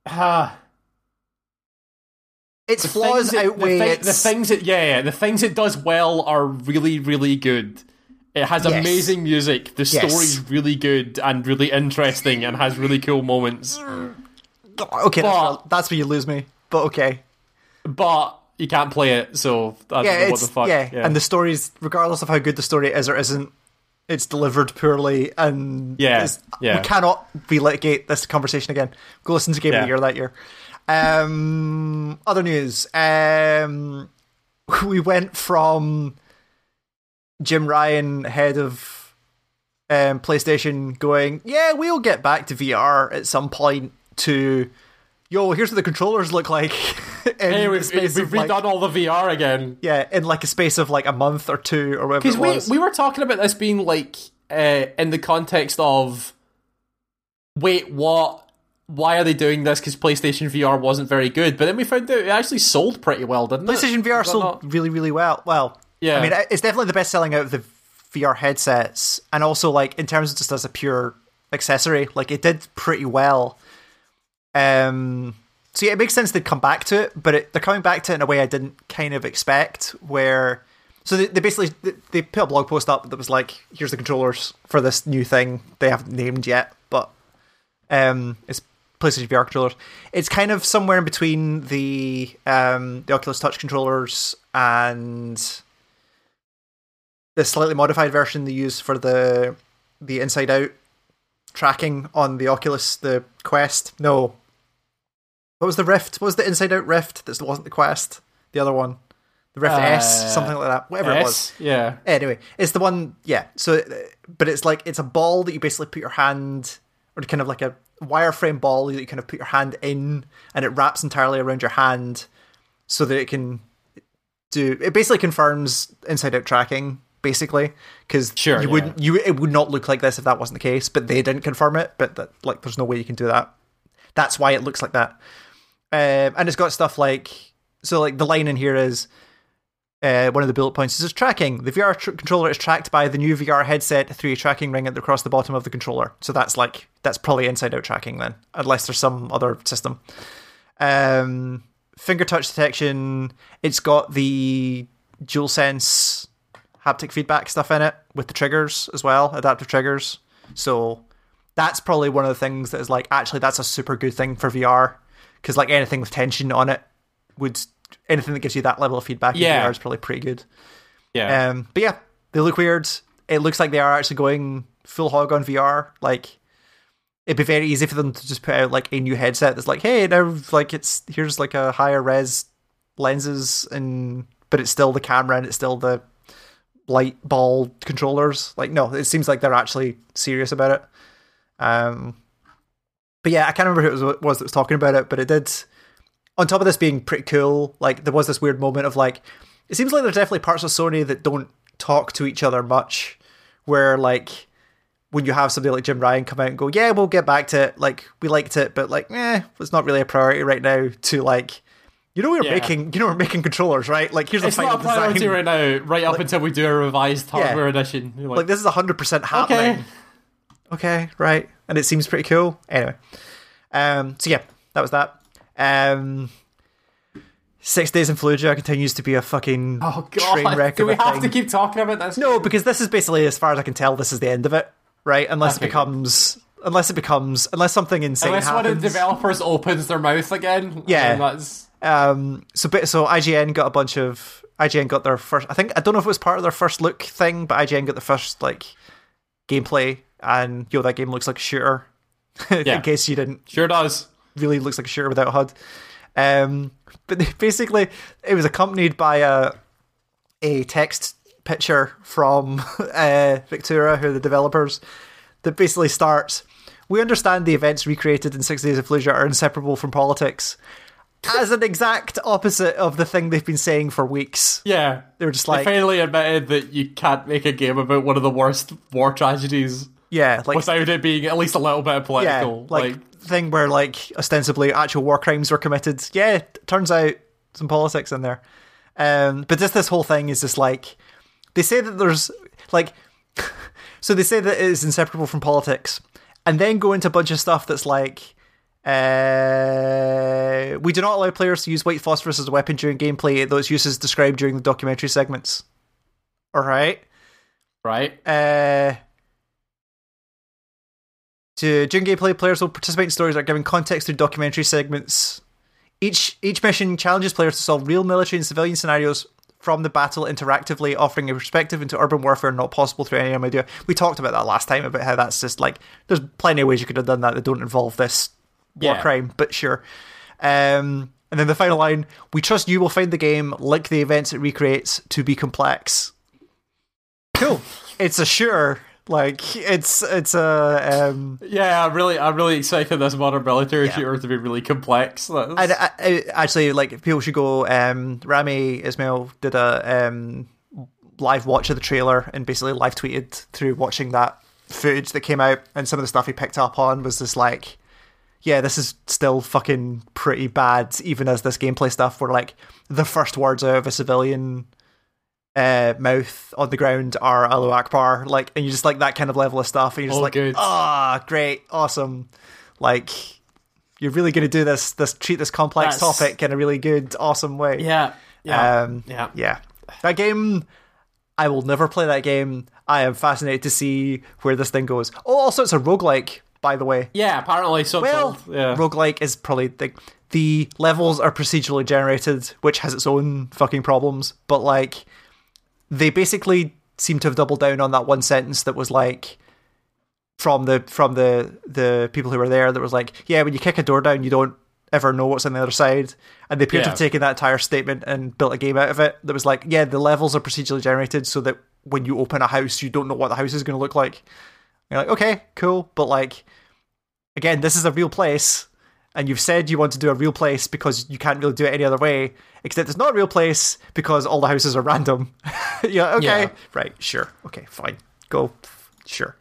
uh, its the flaws it- outweigh the, thi- its. the things it yeah, yeah, the things it does well are really really good. It has Yes. amazing music. The Yes. story's really good and really interesting and has really cool moments. okay, that's, but- where, that's where you lose me. But okay, But you can't play it, so I don't yeah, know what the fuck. yeah. and the stories, regardless of how good the story is or isn't, it's delivered poorly, and Yeah, yeah. we cannot relitigate this conversation again. Go listen to Game of the Year that year. Um, other news. Um, we went from Jim Ryan, head of um, PlayStation, going, "Yeah, we'll get back to VR at some point." To yo, here's what the controllers look like. Hey, we've, we've like- redone all the VR again. yeah, in like a space of like a month or two or whatever Because it we, was. we were talking about this being like uh, in the context of wait, what? Why are they doing this? Because PlayStation VR wasn't very good. But then we found out it actually sold pretty well, didn't PlayStation it? VR Was sold not- really, really well. Well, Yeah. I mean, it's definitely the best selling out of the VR headsets, and also like in terms of just as a pure accessory, like it did pretty well. Um, so yeah, it makes sense they'd come back to it, but it, they're coming back to it in a way I didn't kind of expect. Where so they, they basically they, they put a blog post up that was like, "Here's the controllers for this new thing they haven't named yet, but um, it's PlayStation VR controllers. It's kind of somewhere in between the um, the Oculus Touch controllers and the slightly modified version they use for the the Inside Out tracking on the Oculus, the Quest. No, what was the Rift? What was the Inside Out Rift? That wasn't the Quest. The other one, the Rift Uh, S, something like that. Whatever it was. Yeah. Anyway, it's the one, yeah. So, but it's like it's a ball that you basically put your hand, or kind of like a wireframe ball that you kind of put your hand in, and it wraps entirely around your hand, so that it can do. It basically confirms inside out tracking, basically, because Sure, you yeah. wouldn't, you it would not look like this if that wasn't the case. But they didn't confirm it. But that, like, there's no way you can do that. That's why it looks like that. Um, and it's got stuff like so. Like the line in here is uh, one of the bullet points is tracking. The VR tr- controller is tracked by the new VR headset through a tracking ring across the bottom of the controller. So that's like that's probably inside out tracking then, unless there's some other system. Um, finger touch detection. It's got the DualSense haptic feedback stuff in it with the triggers as well, adaptive triggers. So that's probably one of the things that is like actually that's a super good thing for VR because like anything with tension on it would anything that gives you that level of feedback Yeah. in VR is probably pretty good. Yeah. Um, but yeah, they look weird. It looks like they are actually going full hog on VR. Like it'd be very easy for them to just put out like a new headset that's like, hey, now like it's here's like a higher res lenses and but it's still the camera and it's still the light ball controllers. Like no, it seems like they're actually serious about it. Um, but yeah, I can't remember who it was, was that was talking about it, but it did. On top of this being pretty cool, like there was this weird moment of like, it seems like there's definitely parts of Sony that don't talk to each other much. Where like when you have somebody like Jim Ryan come out and go, yeah, we'll get back to it. Like we liked it, but like, eh, it's not really a priority right now. To like, you know, we're Yeah. making, you know, we're making controllers, right? Like here's the it's final not a priority design. right now, right up until we do a revised hardware edition. You're Like this is hundred percent happening. okay. okay, right, and it seems pretty cool. Anyway, um, so yeah, that was that. Um, Six Days in Fallujah continues to be a fucking Oh train wreck Do we have thing. to keep talking about this? No, because this is basically, as far as I can tell, this is the end of it, right? Unless Okay. it becomes, unless it becomes, unless something insane Unless one of the developers opens their mouth again. Yeah. that's um, so so IGN got a bunch of IGN got their first. I think I don't know if it was part of their first look thing, but IGN got the first like gameplay, and yo, that game looks like a shooter. Yeah. In case you didn't sure does. Really looks like a shooter without HUD. Um, but basically, it was accompanied by a a text picture from uh, Victura, who are the developers, that basically starts. We understand the events recreated in Six Days of Fallujah are inseparable from politics. As an exact opposite of the thing they've been saying for weeks. Yeah. They were just They like, finally admitted that you can't make a game about one of the worst war tragedies yeah, like without it being at least a little bit yeah, political. like, thing where like ostensibly actual war crimes were committed. Yeah, turns out some politics in there. Um, but just this whole thing is just like they say that there's like so they say that it is inseparable from politics, and then go into a bunch of stuff that's like. Uh, we do not allow players to use white phosphorus as a weapon during gameplay, though its use is described during the documentary segments. All right. right? Uh, to during gameplay, players will participate in stories that are giving context through documentary segments. Each each mission challenges players to solve real military and civilian scenarios from the battle interactively, offering a perspective into urban warfare not possible through any other media. We talked about that last time about how that's just like there's plenty of ways you could have done that that don't involve this war Yeah. crime, but sure. Um, and then the final line: "We trust you will find the game, like the events it recreates, to be complex." Cool. it's a sure. Like it's it's a um, Yeah, I'm really, I'm really excited this modern military Yeah. shooter to be really complex. And I, I, actually, like people should go. Um, Rami Ismail did a um, live watch of the trailer and basically live tweeted through watching that footage that came out, and some of the stuff he picked up on was just like, yeah, this is still fucking pretty bad, even as this gameplay stuff where like the first words out of a civilian uh, mouth on the ground are Alo Akbar, like, and you just like that kind of level of stuff, and you're just Oh, like, good. ah, great, awesome, like. You're really going to do this, this treat this complex That's- topic in a really good, awesome way. Yeah. Yeah. Um, yeah. yeah. That game, I will never play that game. I am fascinated to see where this thing goes. Oh, also, it's a roguelike, by the way. Yeah, apparently so Well, told. Yeah. roguelike is probably the, the levels are procedurally generated, which has its own fucking problems. But like, they basically seem to have doubled down on that one sentence that was like from the from the the people who were there that was like, yeah, when you kick a door down, you don't ever know what's on the other side. And they appear to have taken that entire statement and built a game out of it that was like, yeah, the levels are procedurally generated so that when you open a house, you don't know what the house is going to look like. You're like, okay, cool, but like, again, this is a real place, and you've said you want to do a real place because you can't really do it any other way. Except it's not a real place because all the houses are random. yeah, okay, Yeah. right, sure, okay, fine, go, sure.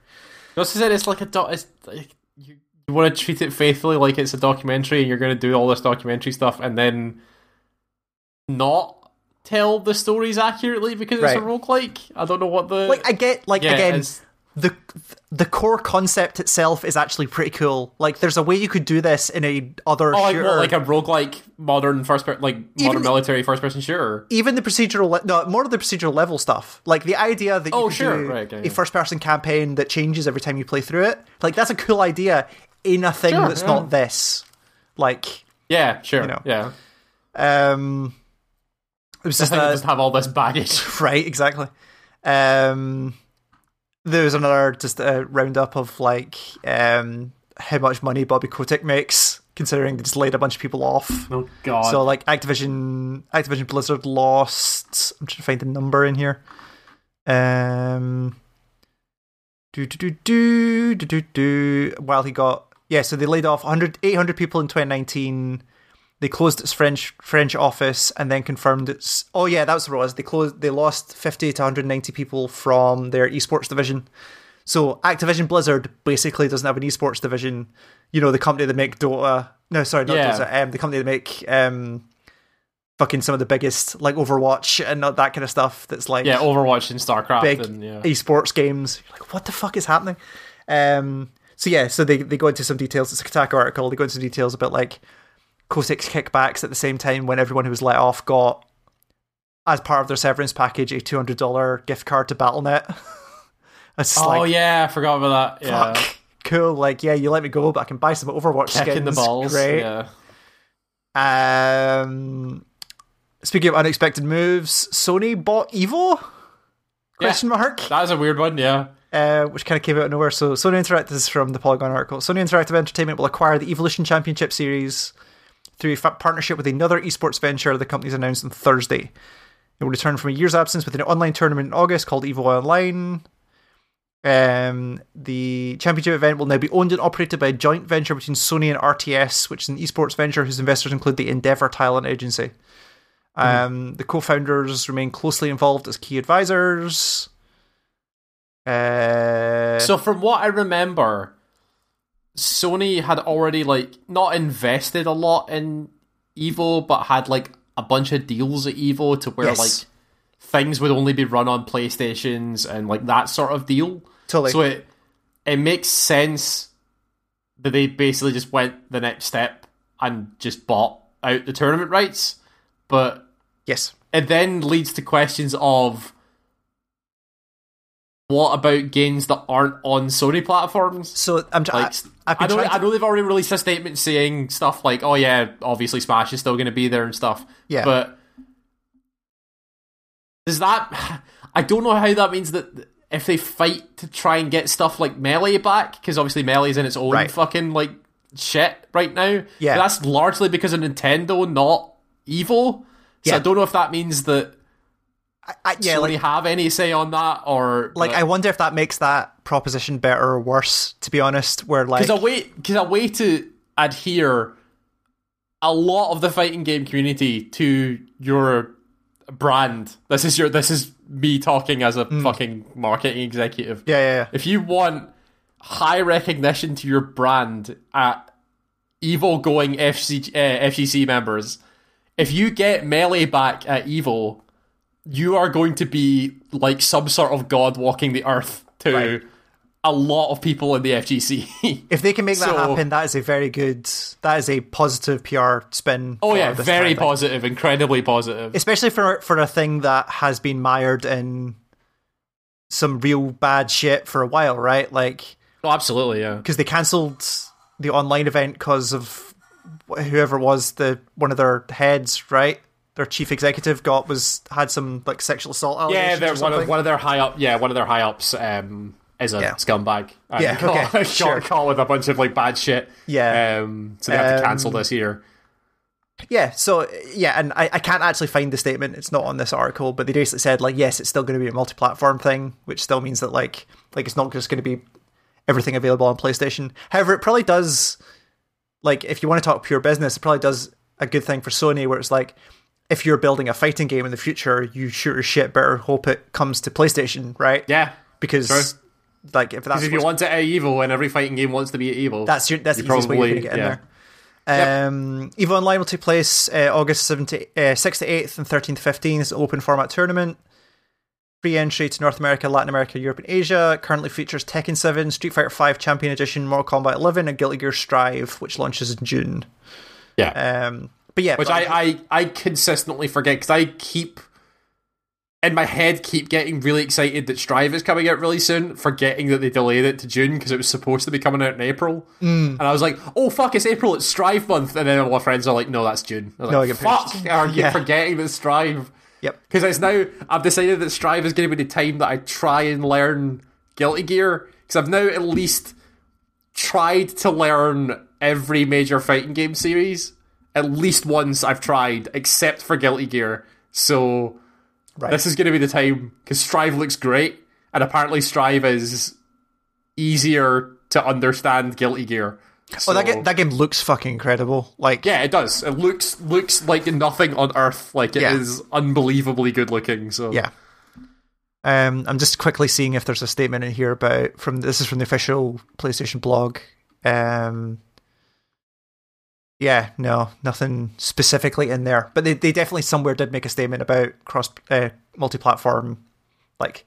Just said it's like a. It's like you, you want to treat it faithfully, like it's a documentary, and you're going to do all this documentary stuff, and then not tell the stories accurately because it's a Right. roguelike. I don't know what the Like I get, like yeah, again, the the core concept itself is actually pretty cool. Like, there's a way you could do this in a other oh, like shooter. what, like a roguelike modern first per- like modern Even- military first person shooter. even the procedural le- no more of the procedural level stuff like the idea that you Oh, could sure. do Right, okay, a yeah. first person campaign that changes every time you play through it like that's a cool idea in a thing Sure, that's yeah. not this like Yeah, sure. you know. Yeah, um it was I just it doesn't have all this baggage. right exactly um there was another just a roundup of like um how much money bobby kotick makes considering they just laid a bunch of people off Oh God. So like Activision, Activision Blizzard lost. I'm trying to find the number in here. Um, do do do do do do do. While he got yeah, so they laid off 100, 800 people in 2019. They closed its French French office and then confirmed its. Oh yeah, that was what it was. They closed. They lost 50 to 190 people from their esports division. So Activision Blizzard basically doesn't have an esports division. You know, the company that make Dota. No, sorry, not Yeah. Dota. Um, the company that make um, fucking some of the biggest like Overwatch and that kind of stuff. That's like yeah, Overwatch and StarCraft big and yeah. esports games. You're like, what the fuck is happening? Um, so yeah, so they, they go into some details. It's a Kotaku article. They go into some details about like Kotick's kickbacks at the same time when everyone who was let off got, as part of their severance package, a two hundred dollar gift card to BattleNet. Oh like, yeah, I forgot about that. Yeah. fuck, cool. Like, yeah, you let me go, but I can buy some Overwatch Kicking skins. the balls. Great. Yeah. Um, speaking of unexpected moves, Sony bought Evo? Question mark. That is a weird one, yeah. uh, which kind of came out of nowhere. So Sony Interactive is from the Polygon article. Sony Interactive Entertainment will acquire the Evolution Championship Series through a partnership with another esports venture the company's announced on Thursday. It will return from a year's absence with an online tournament in August called Evo Online. Um, the championship event will now be owned and operated by a joint venture between Sony and RTS, which is an esports venture whose investors include the Endeavor Talent Agency. Um, the co-founders remain closely involved as key advisors. Uh, So from what I remember, Sony had already like not invested a lot in Evo, but had like a bunch of deals at Evo to where Yes. like things would only be run on PlayStations and like that sort of deal. Totally. So it it makes sense that they basically just went the next step and just bought out the tournament rights, but yes. it then leads to questions of what about games that aren't on Sony platforms? So I'm trying. Like, I've I know, trying I know they've already released a statement saying stuff like, "Oh yeah, obviously Smash is still going to be there and stuff." Yeah. but does that? I don't know how that means that if they fight to try and get stuff like Melee back, because obviously Melee is in its own Right. fucking like shit right now. Yeah. but that's largely because of Nintendo, not Evo. So Yeah. I don't know if that means that I, I, yeah, Sony like, have any say on that or like I wonder if that makes that proposition better or worse. To be honest, where like because a way because a way to adhere a lot of the fighting game community to your brand. This is your this is me talking as a fucking marketing executive. yeah, yeah, yeah. If you want high recognition to your brand at Evo going FC, uh, FGC members, if you get melee back at Evo, you are going to be like some sort of god walking the earth to Right. a lot of people in the FGC. If they can make that So- happen, that is a very good. That is a positive PR spin. oh yeah, very thing. positive, incredibly positive. especially for for a thing that has been mired in some real bad shit for a while, right? Like oh, absolutely, yeah. because they cancelled the online event because of whoever was the one of their heads, right? Their chief executive got was had some like sexual assault Yeah, allegations. or one of one of their high up. Yeah, one of their high ups um, is a Yeah. scumbag. And Yeah, got, okay, got sure. caught with a bunch of like bad shit. Yeah. um, so they have to cancel Um, this year. Yeah, so yeah, and I, I can't actually find the statement. It's not on this article, but they basically said like, yes, it's still going to be a multi-platform thing, which still means that like, like it's not just going to be everything available on PlayStation. However, it probably does, like, if you want to talk pure business, it probably does a good thing for Sony, where it's like, if you're building a fighting game in the future, you sure as shit better hope it comes to PlayStation, right? Yeah, because True. like if that's if you want to at Evo, and every fighting game wants to be at Evo, that's your, that's the easiest way you're going to probably- get in there. Um, Evo Online will take place uh, August 7th to, uh, 6th to 8th and 13th to 15th. It's an open format tournament. Free entry to North America, Latin America, Europe, and Asia. Currently features Tekken 7, Street Fighter 5 Champion Edition, Mortal Kombat 11, and Guilty Gear Strive, which launches in June. yeah. Um, but yeah, Which but- I, I, I consistently forget because I keep in my head keep getting really excited that Strive is coming out really soon, forgetting that they delayed it to June because it was supposed to be coming out in April. Mm. And I was like, "Oh fuck, it's April! It's Strive month!" And then all my friends are like, "No, that's June." I was No, like, I get "Fuck!" Are you Yeah. forgetting that Strive? Yep. Because it's now I've decided that Strive is going to be the time that I try and learn Guilty Gear because I've now at least tried to learn every major fighting game series. At least once I've tried, except for Guilty Gear. So Right. this is going to be the time because Strive looks great, and apparently Strive is easier to understand Guilty Gear. oh, that, So- that game looks fucking incredible. Like, yeah, it does. It looks looks like nothing on earth. Like it is Yeah. unbelievably good looking. So Yeah. Um, I'm just quickly seeing if there's a statement in here about from this is from the official PlayStation blog. Um, yeah, no, nothing specifically in there, but they, they definitely somewhere did make a statement about cross uh, multi-platform. Like,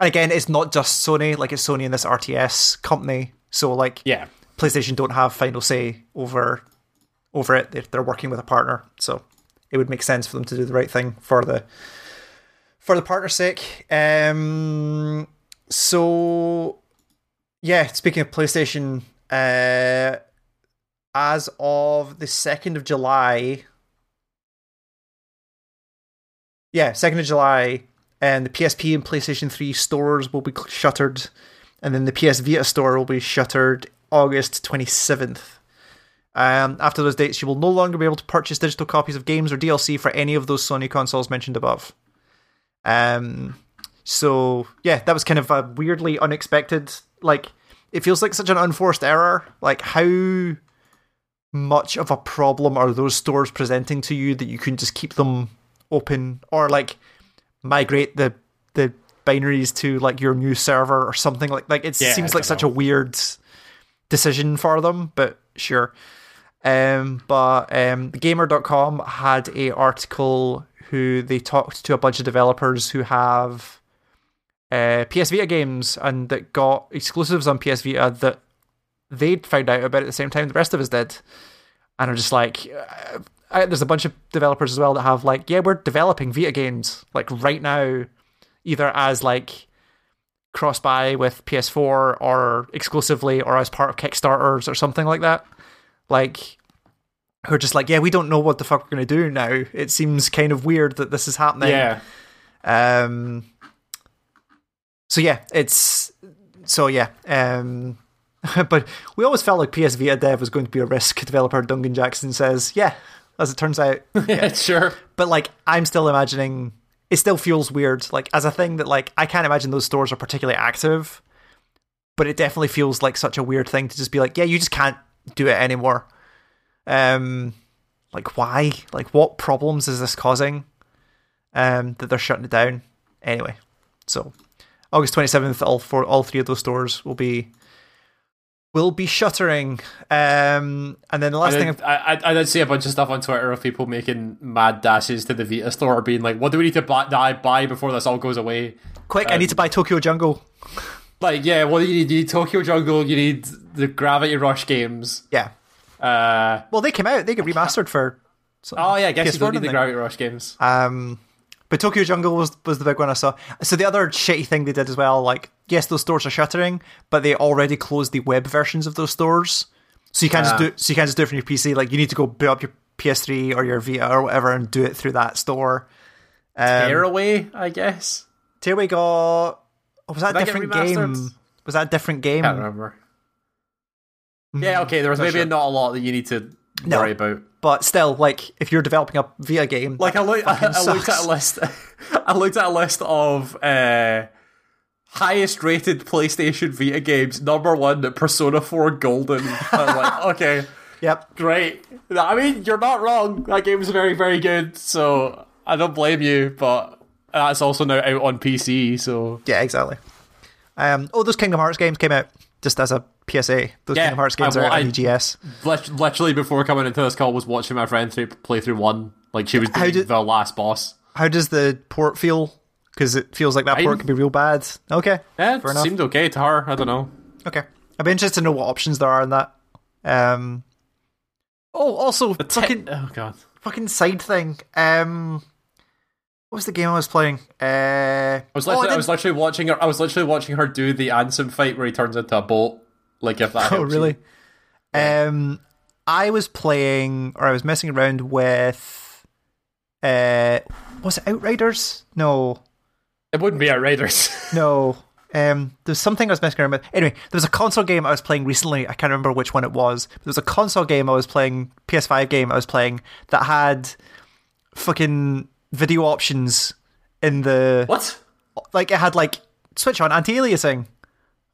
and again, it's not just Sony. Like, it's Sony and this RTS company. So, like, yeah, PlayStation don't have final say over over it. They're, they're working with a partner, so it would make sense for them to do the right thing for the for the partner's sake. Um, so yeah, speaking of PlayStation, uh, as of the second of July, yeah, second of July, and the PSP and PlayStation Three stores will be shuttered, and then the PS Vita store will be shuttered August twenty seventh. Um, after those dates, you will no longer be able to purchase digital copies of games or DLC for any of those Sony consoles mentioned above. Um, so yeah, that was kind of a weirdly unexpected. Like, it feels like such an unforced error. Like, how much of a problem are those stores presenting to you that you can just keep them open or like migrate the the binaries to like your new server or something like like it Yeah, seems like don't such know. a weird decision for them, but sure. Um, but um, gamer.com had a article who they talked to a bunch of developers who have uh, PS Vita games and that got exclusives on PS Vita that they'd found out about it at the same time the rest of us did. And I'm just like, uh, I, there's a bunch of developers as well that have like, yeah, we're developing Vita games like right now, either as like cross buy with PS4 or exclusively or as part of Kickstarters or something like that. Like, who are just like, yeah, we don't know what the fuck we're going to do now. It seems kind of weird that this is happening. yeah. Um. So yeah, it's so yeah. Um. But we always felt like PS Vita dev was going to be a risk. Developer Duncan Jackson says, yeah, as it turns out. Yeah, sure. But like, I'm still imagining. It still feels weird, like as a thing that like I can't imagine those stores are particularly active. But it definitely feels like such a weird thing to just be like, yeah, you just can't do it anymore. Um, like why? Like what problems is this causing? Um, that they're shutting it down. Anyway, so August twenty seventh, all four, all three of those stores will be will be shuttering. Um, and then the last I thing I, I, I did see a bunch of stuff on Twitter of people making mad dashes to the Vita store, being like, "What do we need to buy, buy before this all goes away?" quick, I need to buy Tokyo Jungle. Like, yeah, what do you need? You need Tokyo Jungle. You need the Gravity Rush games. Yeah. Uh, Well, they came out. They get remastered for. oh yeah, I guess PS4, you don't need the? Gravity Rush games. Um, but Tokyo Jungle was was the big one I saw. So the other shitty thing they did as well, like yes, those stores are shuttering, but they already closed the web versions of those stores. So you can't Ah. just do so you can't just do it from your PC. Like you need to go boot up your PS3 or your Vita or whatever and do it through that store. Um, Tearaway, I guess. Tearaway got. Oh, was that Did a different remastered? game? Was that a different game? I can't remember. Yeah, okay. There was Not maybe sure. not a lot that you need to No. worry about. But still, like if you're developing a Vita game, Like I, look, I, I looked at a list. I looked at a list of uh, highest rated PlayStation Vita games. Number one, Persona Four Golden. I was like, okay, Yep. great. I mean, you're not wrong. That game's very, very good. So I don't blame you. But that's also now out on PC. So Yeah, exactly. Um, oh, those Kingdom Hearts games came out just as a PSA. Those Yeah, Kingdom Hearts games I- are well, on I- EGS. literally before coming into this call, was watching my friend play through one. Like she was doing did- the last boss. How does the port feel? Because it feels like that Fine. port could be real bad. Okay, Yeah, it seemed okay to her. I don't know. okay. I'd be interested to know what options there are in that. Um. Oh, also, fucking oh god. fucking side thing. Um, what was the game I was playing? Uh, I was literally, oh, I, did- was literally watching her. I was literally watching her do the Ansem fight where he turns into a bolt. Like if that. Oh, really? Um, I was playing, or I was messing around with. Uh, was it Outriders? No, It wouldn't be Outriders. no. Um, there's something I was messing around with. Anyway, there was a console game I was playing recently. I can't remember which one it was. There was a console game I was playing, PS5 game I was playing that had fucking video options in the what? like. It had like switch on anti-aliasing. I'm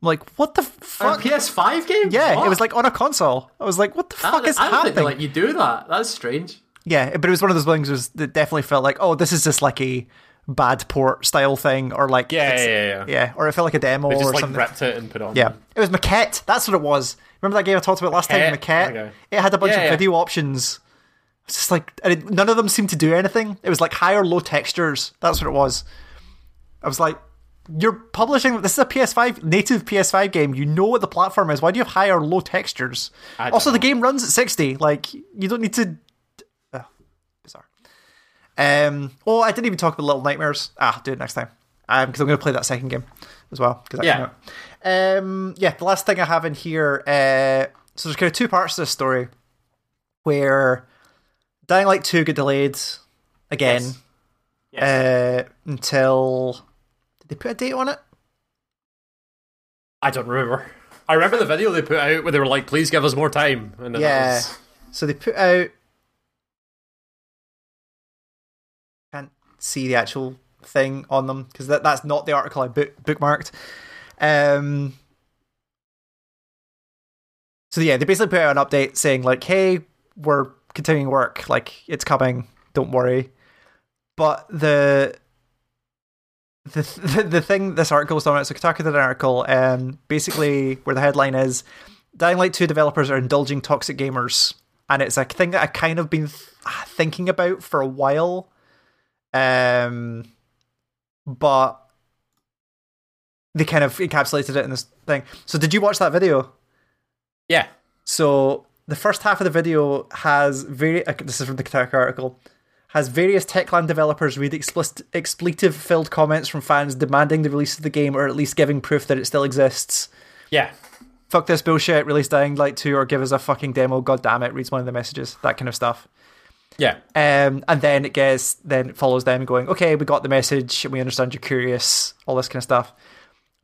like, what the A fuck? PS5 game? yeah, What? it was like on a console. I was like, what the I fuck is I don't think happening? let you do that. That's strange. Yeah, but it was one of those things was that definitely felt like, oh, this is just like a bad port style thing, or like Yeah, it's- yeah, yeah. yeah, or it felt like a demo They just or like something. ripped it and put it on. Yeah, it was Maquette. That's what it was. Remember that game I talked about last time, Maquette? Maquette? Okay. It had a bunch Yeah, of yeah. video options. It's just like and it, none of them seemed to do anything. It was like high or low textures. That's what it was. I was like, you're publishing this is a PS5 native PS5 game. You know what the platform is. Why do you have high or low textures? Also, the game runs at 60. Like you don't need to. Ugh, bizarre. Um. Oh, I didn't even talk about Little Nightmares. Ah, do it next time. Um, because I'm going to play that second game as well. Because Yeah. yeah. Um. Yeah. The last thing I have in here. Uh. So there's kind of two parts to this story, where Dying Light Two get delayed again Yes. Yes. uh, until. Did they put a date on it? I don't remember. I remember the video they put out where they were like, "Please give us more time." And then Yeah. was- So they put out. Can't see the actual thing on them because that, that's not the article I book, bookmarked. Um. So yeah, they basically put out an update saying like, "Hey, we're continuing work. Like it's coming. Don't worry." But the the the, the thing this article was talking about, so Kotaku did an article, um, basically where the headline is Dying Light 2 developers are indulging toxic gamers. And it's a thing that I've kind of been th- thinking about for a while. Um, but they kind of encapsulated it in this thing. So, did you watch that video? yeah. So, the first half of the video has very. uh, This is from the Kotaku article. Has various Techland developers read explicit, expletive filled comments from fans demanding the release of the game or at least giving proof that it still exists Yeah. fuck this bullshit, release Dying Light 2 or give us a fucking demo, god damn it, reads one of the messages, that kind of stuff. Yeah. Um, and then it gets, then it follows them going, okay, we got the message, and we understand you're curious, all this kind of stuff.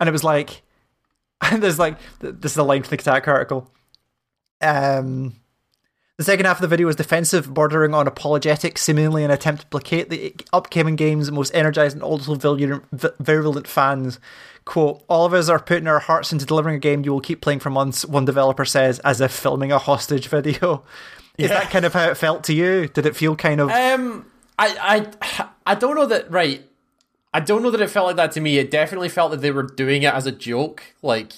And it was like, and there's like, this is a line from the Kotaku article. Um, the second half of the video was defensive, bordering on apologetic, seemingly an attempt to placate the upcoming game's most energized and also virulent, virulent fans. Quote, all of us are putting our hearts into delivering a game you will keep playing for months, one developer says, as if filming a hostage video. Is Yeah. that kind of how it felt to you? Did it feel kind of. Um, I, I, I don't know that. Right, I don't know that it felt like that to me. It definitely felt that they were doing it as a joke. Like,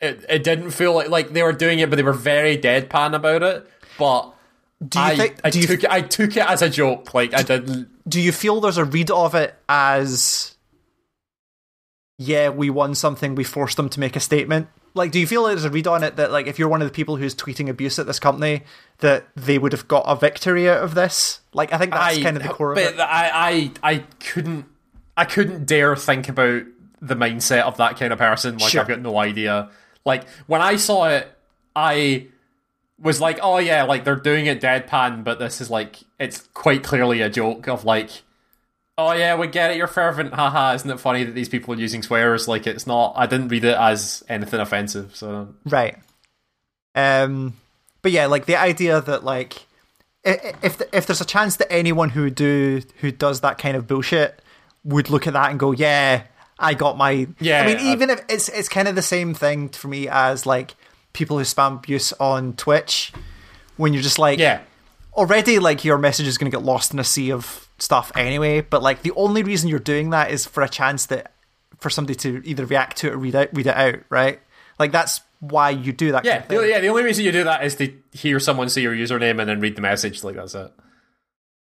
it, it didn't feel like like they were doing it, but they were very deadpan about it. But Do you I, think? I do you took it, I took it as a joke. Like I didn't. do you feel there's a read of it as yeah we won something we forced them to make a statement like do you feel there's a read on it that like if you're one of the people who's tweeting abuse at this company that they would have got a victory out of this like i think that's I, kind of the core of but it I, I I couldn't I couldn't dare think about the mindset of that kind of person. Like Sure. I've got no idea. Like when I saw it, I was like, oh yeah, like they're doing it deadpan, but this is like it's quite clearly a joke of like, oh yeah, we get it, you're fervent, haha. Isn't it funny that these people are using swears? Like it's not. I didn't read it as anything offensive. So right um but yeah like the idea that like if if there's a chance that anyone who do who does that kind of bullshit would look at that and go yeah i got my Yeah, i mean I- uh, even if it's it's kind of the same thing for me as like people who spam abuse on twitch when you're just like yeah, already like your message is going to get lost in a sea of stuff anyway but like the only reason you're doing that is for a chance that for somebody to either react to it or read it read it out right like that's why you do that yeah, kind of yeah. The only reason you do that is to hear someone say your username and then read the message. Like that's it.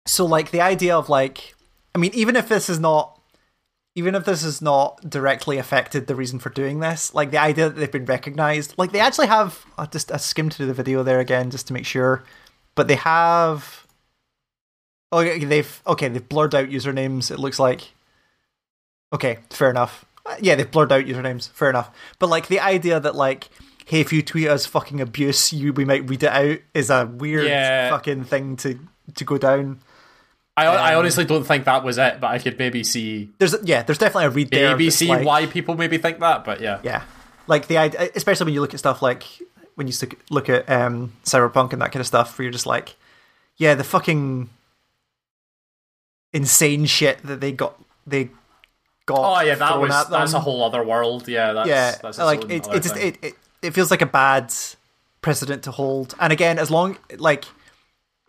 so like the idea of like i mean even if this is not even if this has not directly affected the reason for doing this like the idea that they've been recognized like they actually have i just i skimmed through the video there again just to make sure but they have oh okay, they've okay they've blurred out usernames it looks like. Okay fair enough. Uh, yeah they've blurred out usernames fair enough. But like the idea that like hey if you tweet us fucking abuse you we might read it out is a weird Yeah. fucking thing to to go down I, I Um, honestly don't think that was it, but I could maybe see There's yeah, there's definitely a read there. maybe see like- why people maybe think that. But yeah, Yeah, like the idea, especially when you look at stuff like when you look- look at um, cyberpunk and that kind of stuff, where you're just like, yeah, the fucking insane shit that they got they got. oh yeah, that was that's a whole other world. Yeah, that's, yeah, that's like it, it just it, it it feels like a bad precedent to hold. And again, as long like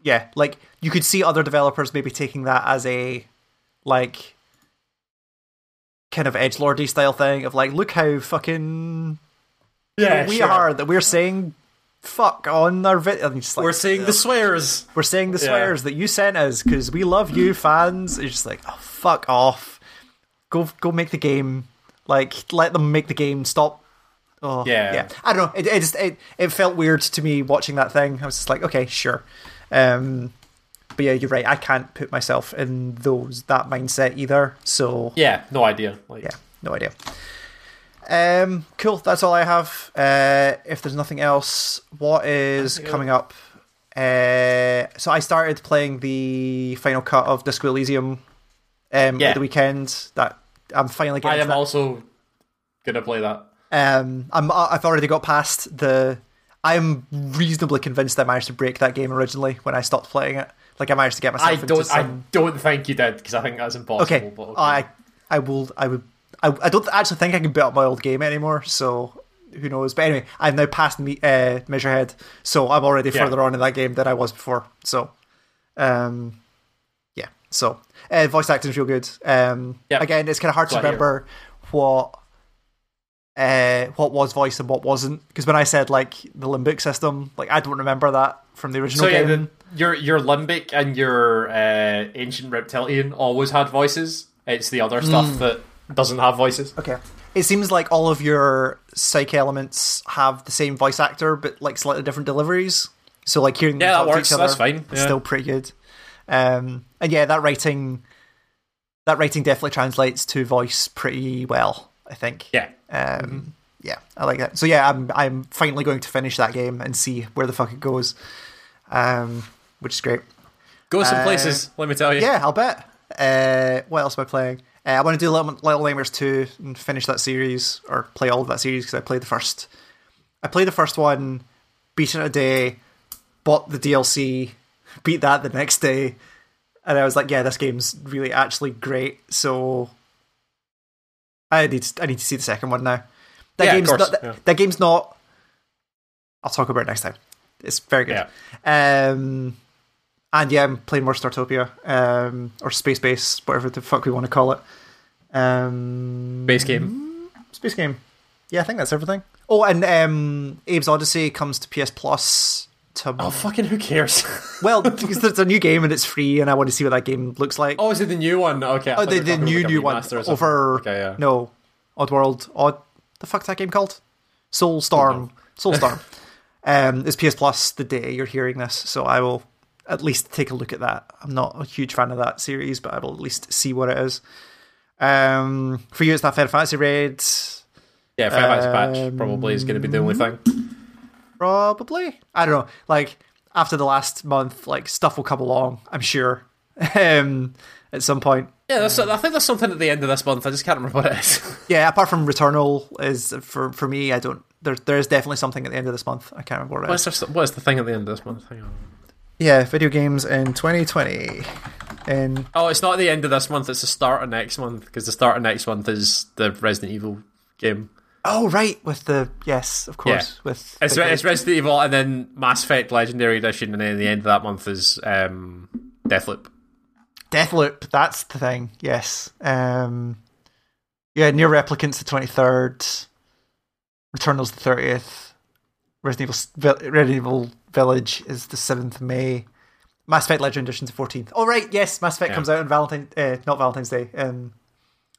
yeah, like you could see other developers maybe taking that as a like kind of edge lordy style thing of like, look how fucking yeah, we sure. are that we're saying fuck on our video. Like, We're seeing the swears. we're saying the Yeah. swears that you sent us because we love you, fans. It's just like, oh fuck off. Go go make the game. Like let them make the game. Stop. Oh Yeah. yeah. I don't know. It, it just it, it felt weird to me watching that thing. I was just like, okay, sure. Um, but yeah, you're right. I can't put myself in those that mindset either. So Yeah, no idea. Like, yeah, no idea. Um, cool. That's all I have. Uh, if there's nothing else, what is coming up? Uh, so I started playing the final cut of Disco Elysium um, Yeah. at the weekend. That I'm finally getting. I am that. also gonna play that. Um, I'm I've already got past the. I'm reasonably convinced I managed to break that game originally when I stopped playing it. Like I managed to get myself I into don't. some. I don't think you did because I think that's impossible. Okay. But okay. I I will I would I, I don't actually think I can beat up my old game anymore, so who knows. But anyway, I've now passed me uh Measurehead, so I'm already Yeah. further on in that game than I was before. So um yeah. So uh, voice acting's real good. Um Yep. again it's kinda hard to Glad to remember what uh, what was voice and what wasn't because when I said like the limbic system, like I don't remember that from the original so yeah, game. the, your your limbic and your uh, ancient reptilian always had voices. It's the other stuff that doesn't have voices. Okay. It seems like all of your psych elements have the same voice actor, but like slightly different deliveries. So like hearing them Yeah, that talk to works. each other That's fine. Yeah. still pretty good. Um, and yeah, that writing, that writing definitely translates to voice pretty well. I think. Yeah. Um, yeah, I like that. So yeah, I'm I'm finally going to finish that game and see where the fuck it goes, um, which is great. Go some Uh, places. Let me tell you. Yeah, I'll bet. Uh, what else am I playing? Uh, I want to do Little, Little Nightmares 2 and finish that series, or play all of that series, because I played the first... I played the first one, beat it in a day, bought the DLC, beat that the next day, and I was like, yeah, this game's really actually great, so... I need to, I need to see the second one now. That Yeah, game's not, that, yeah. that game's not... I'll talk about it next time. It's very good. Um, and yeah, I'm playing more Startopia, um, or Space Base, whatever the fuck we want to call it. Um, Base game. Space game. Yeah, I think that's everything. Oh, and um, Abe's Oddysee comes to PS Plus. To Oh fucking who cares? well, because it's a new game and it's free, and I want to see what that game looks like. oh, is it the new one? Okay. Oh, the, the new new one remaster or something. over Okay, yeah. no Oddworld. Odd the fuck's that game called? Soulstorm. Soulstorm. um, it's PS Plus the day you're hearing this, so I will at least take a look at that. I'm not a huge fan of that series, but I will at least see what it is. Um, for you, it's that Final Fantasy Raid. Yeah, Final Fantasy Um, patch probably is going to be the only thing. Probably. I don't know. Like after the last month, like stuff will come along. I'm sure. um, at some point. Yeah, I think there's something at the end of this month. I just can't remember what it is. Yeah, apart from Returnal is for for me. I don't. There there is definitely something at the end of this month. I can't remember what it is. What's, there, what is the thing at the end of this month? Hang on. Yeah, video games in 2020. In Oh, it's not the end of this month. It's the start of next month because the start of next month is the Resident Evil game. Oh right, with the yes, of course, with It's, the- it's Resident Evil and then Mass Effect Legendary Edition, and then the end of that month is um, Deathloop. Deathloop. That's the thing. Yes. Um. Yeah, NieR Replicants the 23rd. Returnal's the 30th. Resident Evil, Resident Evil Village is the 7th of May. Mass Effect Legend Edition's the 14th. Oh, right, yes, Mass Effect Yeah. comes out on Valentine, uh, not Valentine's Day. Um,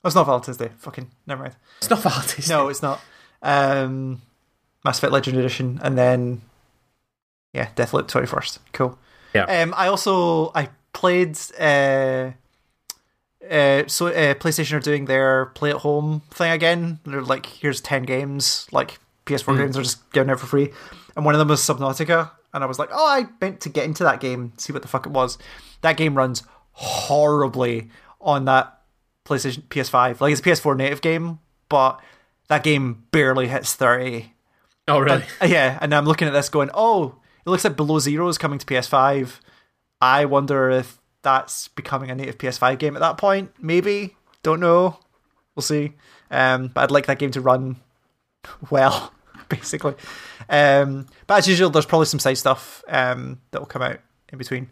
oh, it's not Valentine's Day. Fucking, never mind. It's not Valentine's No, it's not. Um, Mass Effect Legend Edition, and then, yeah, Deathloop 21st. Cool. Yeah. Um, I also, I played, uh, uh, so uh, PlayStation are doing their play at home thing again. They're like, here's ten games, like PS4 games are just giving out for free, and one of them was Subnautica, and I was like, oh, I meant to get into that game, see what the fuck it was. That game runs horribly on that PlayStation PS5. Like it's a PS4 native game, but that game barely hits thirty. Oh, really? Uh, Yeah, and I'm looking at this going, oh, it looks like Below Zero is coming to PS5. I wonder if that's becoming a native PS5 game at that point. Maybe. Don't know. We'll see. Um, but I'd like that game to run well, basically. Um, but as usual, there's probably some side stuff um, that will come out in between.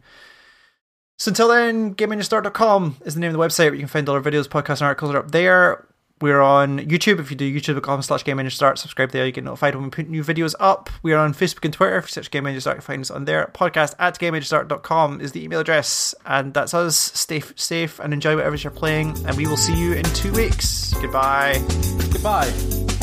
So until then, GameEngineStart.com is the name of the website where you can find all our videos, podcasts, and articles are up there. We're on YouTube. If you do youtube.com slash Game Start, subscribe there. You get notified when we put new videos up. We are on Facebook and Twitter. If you search Game Engine Start, you can find us on there. Podcast at GameEngineStart.com is the email address. And that's us. Stay safe and enjoy whatever you're playing. And we will see you in two weeks. Goodbye. Goodbye.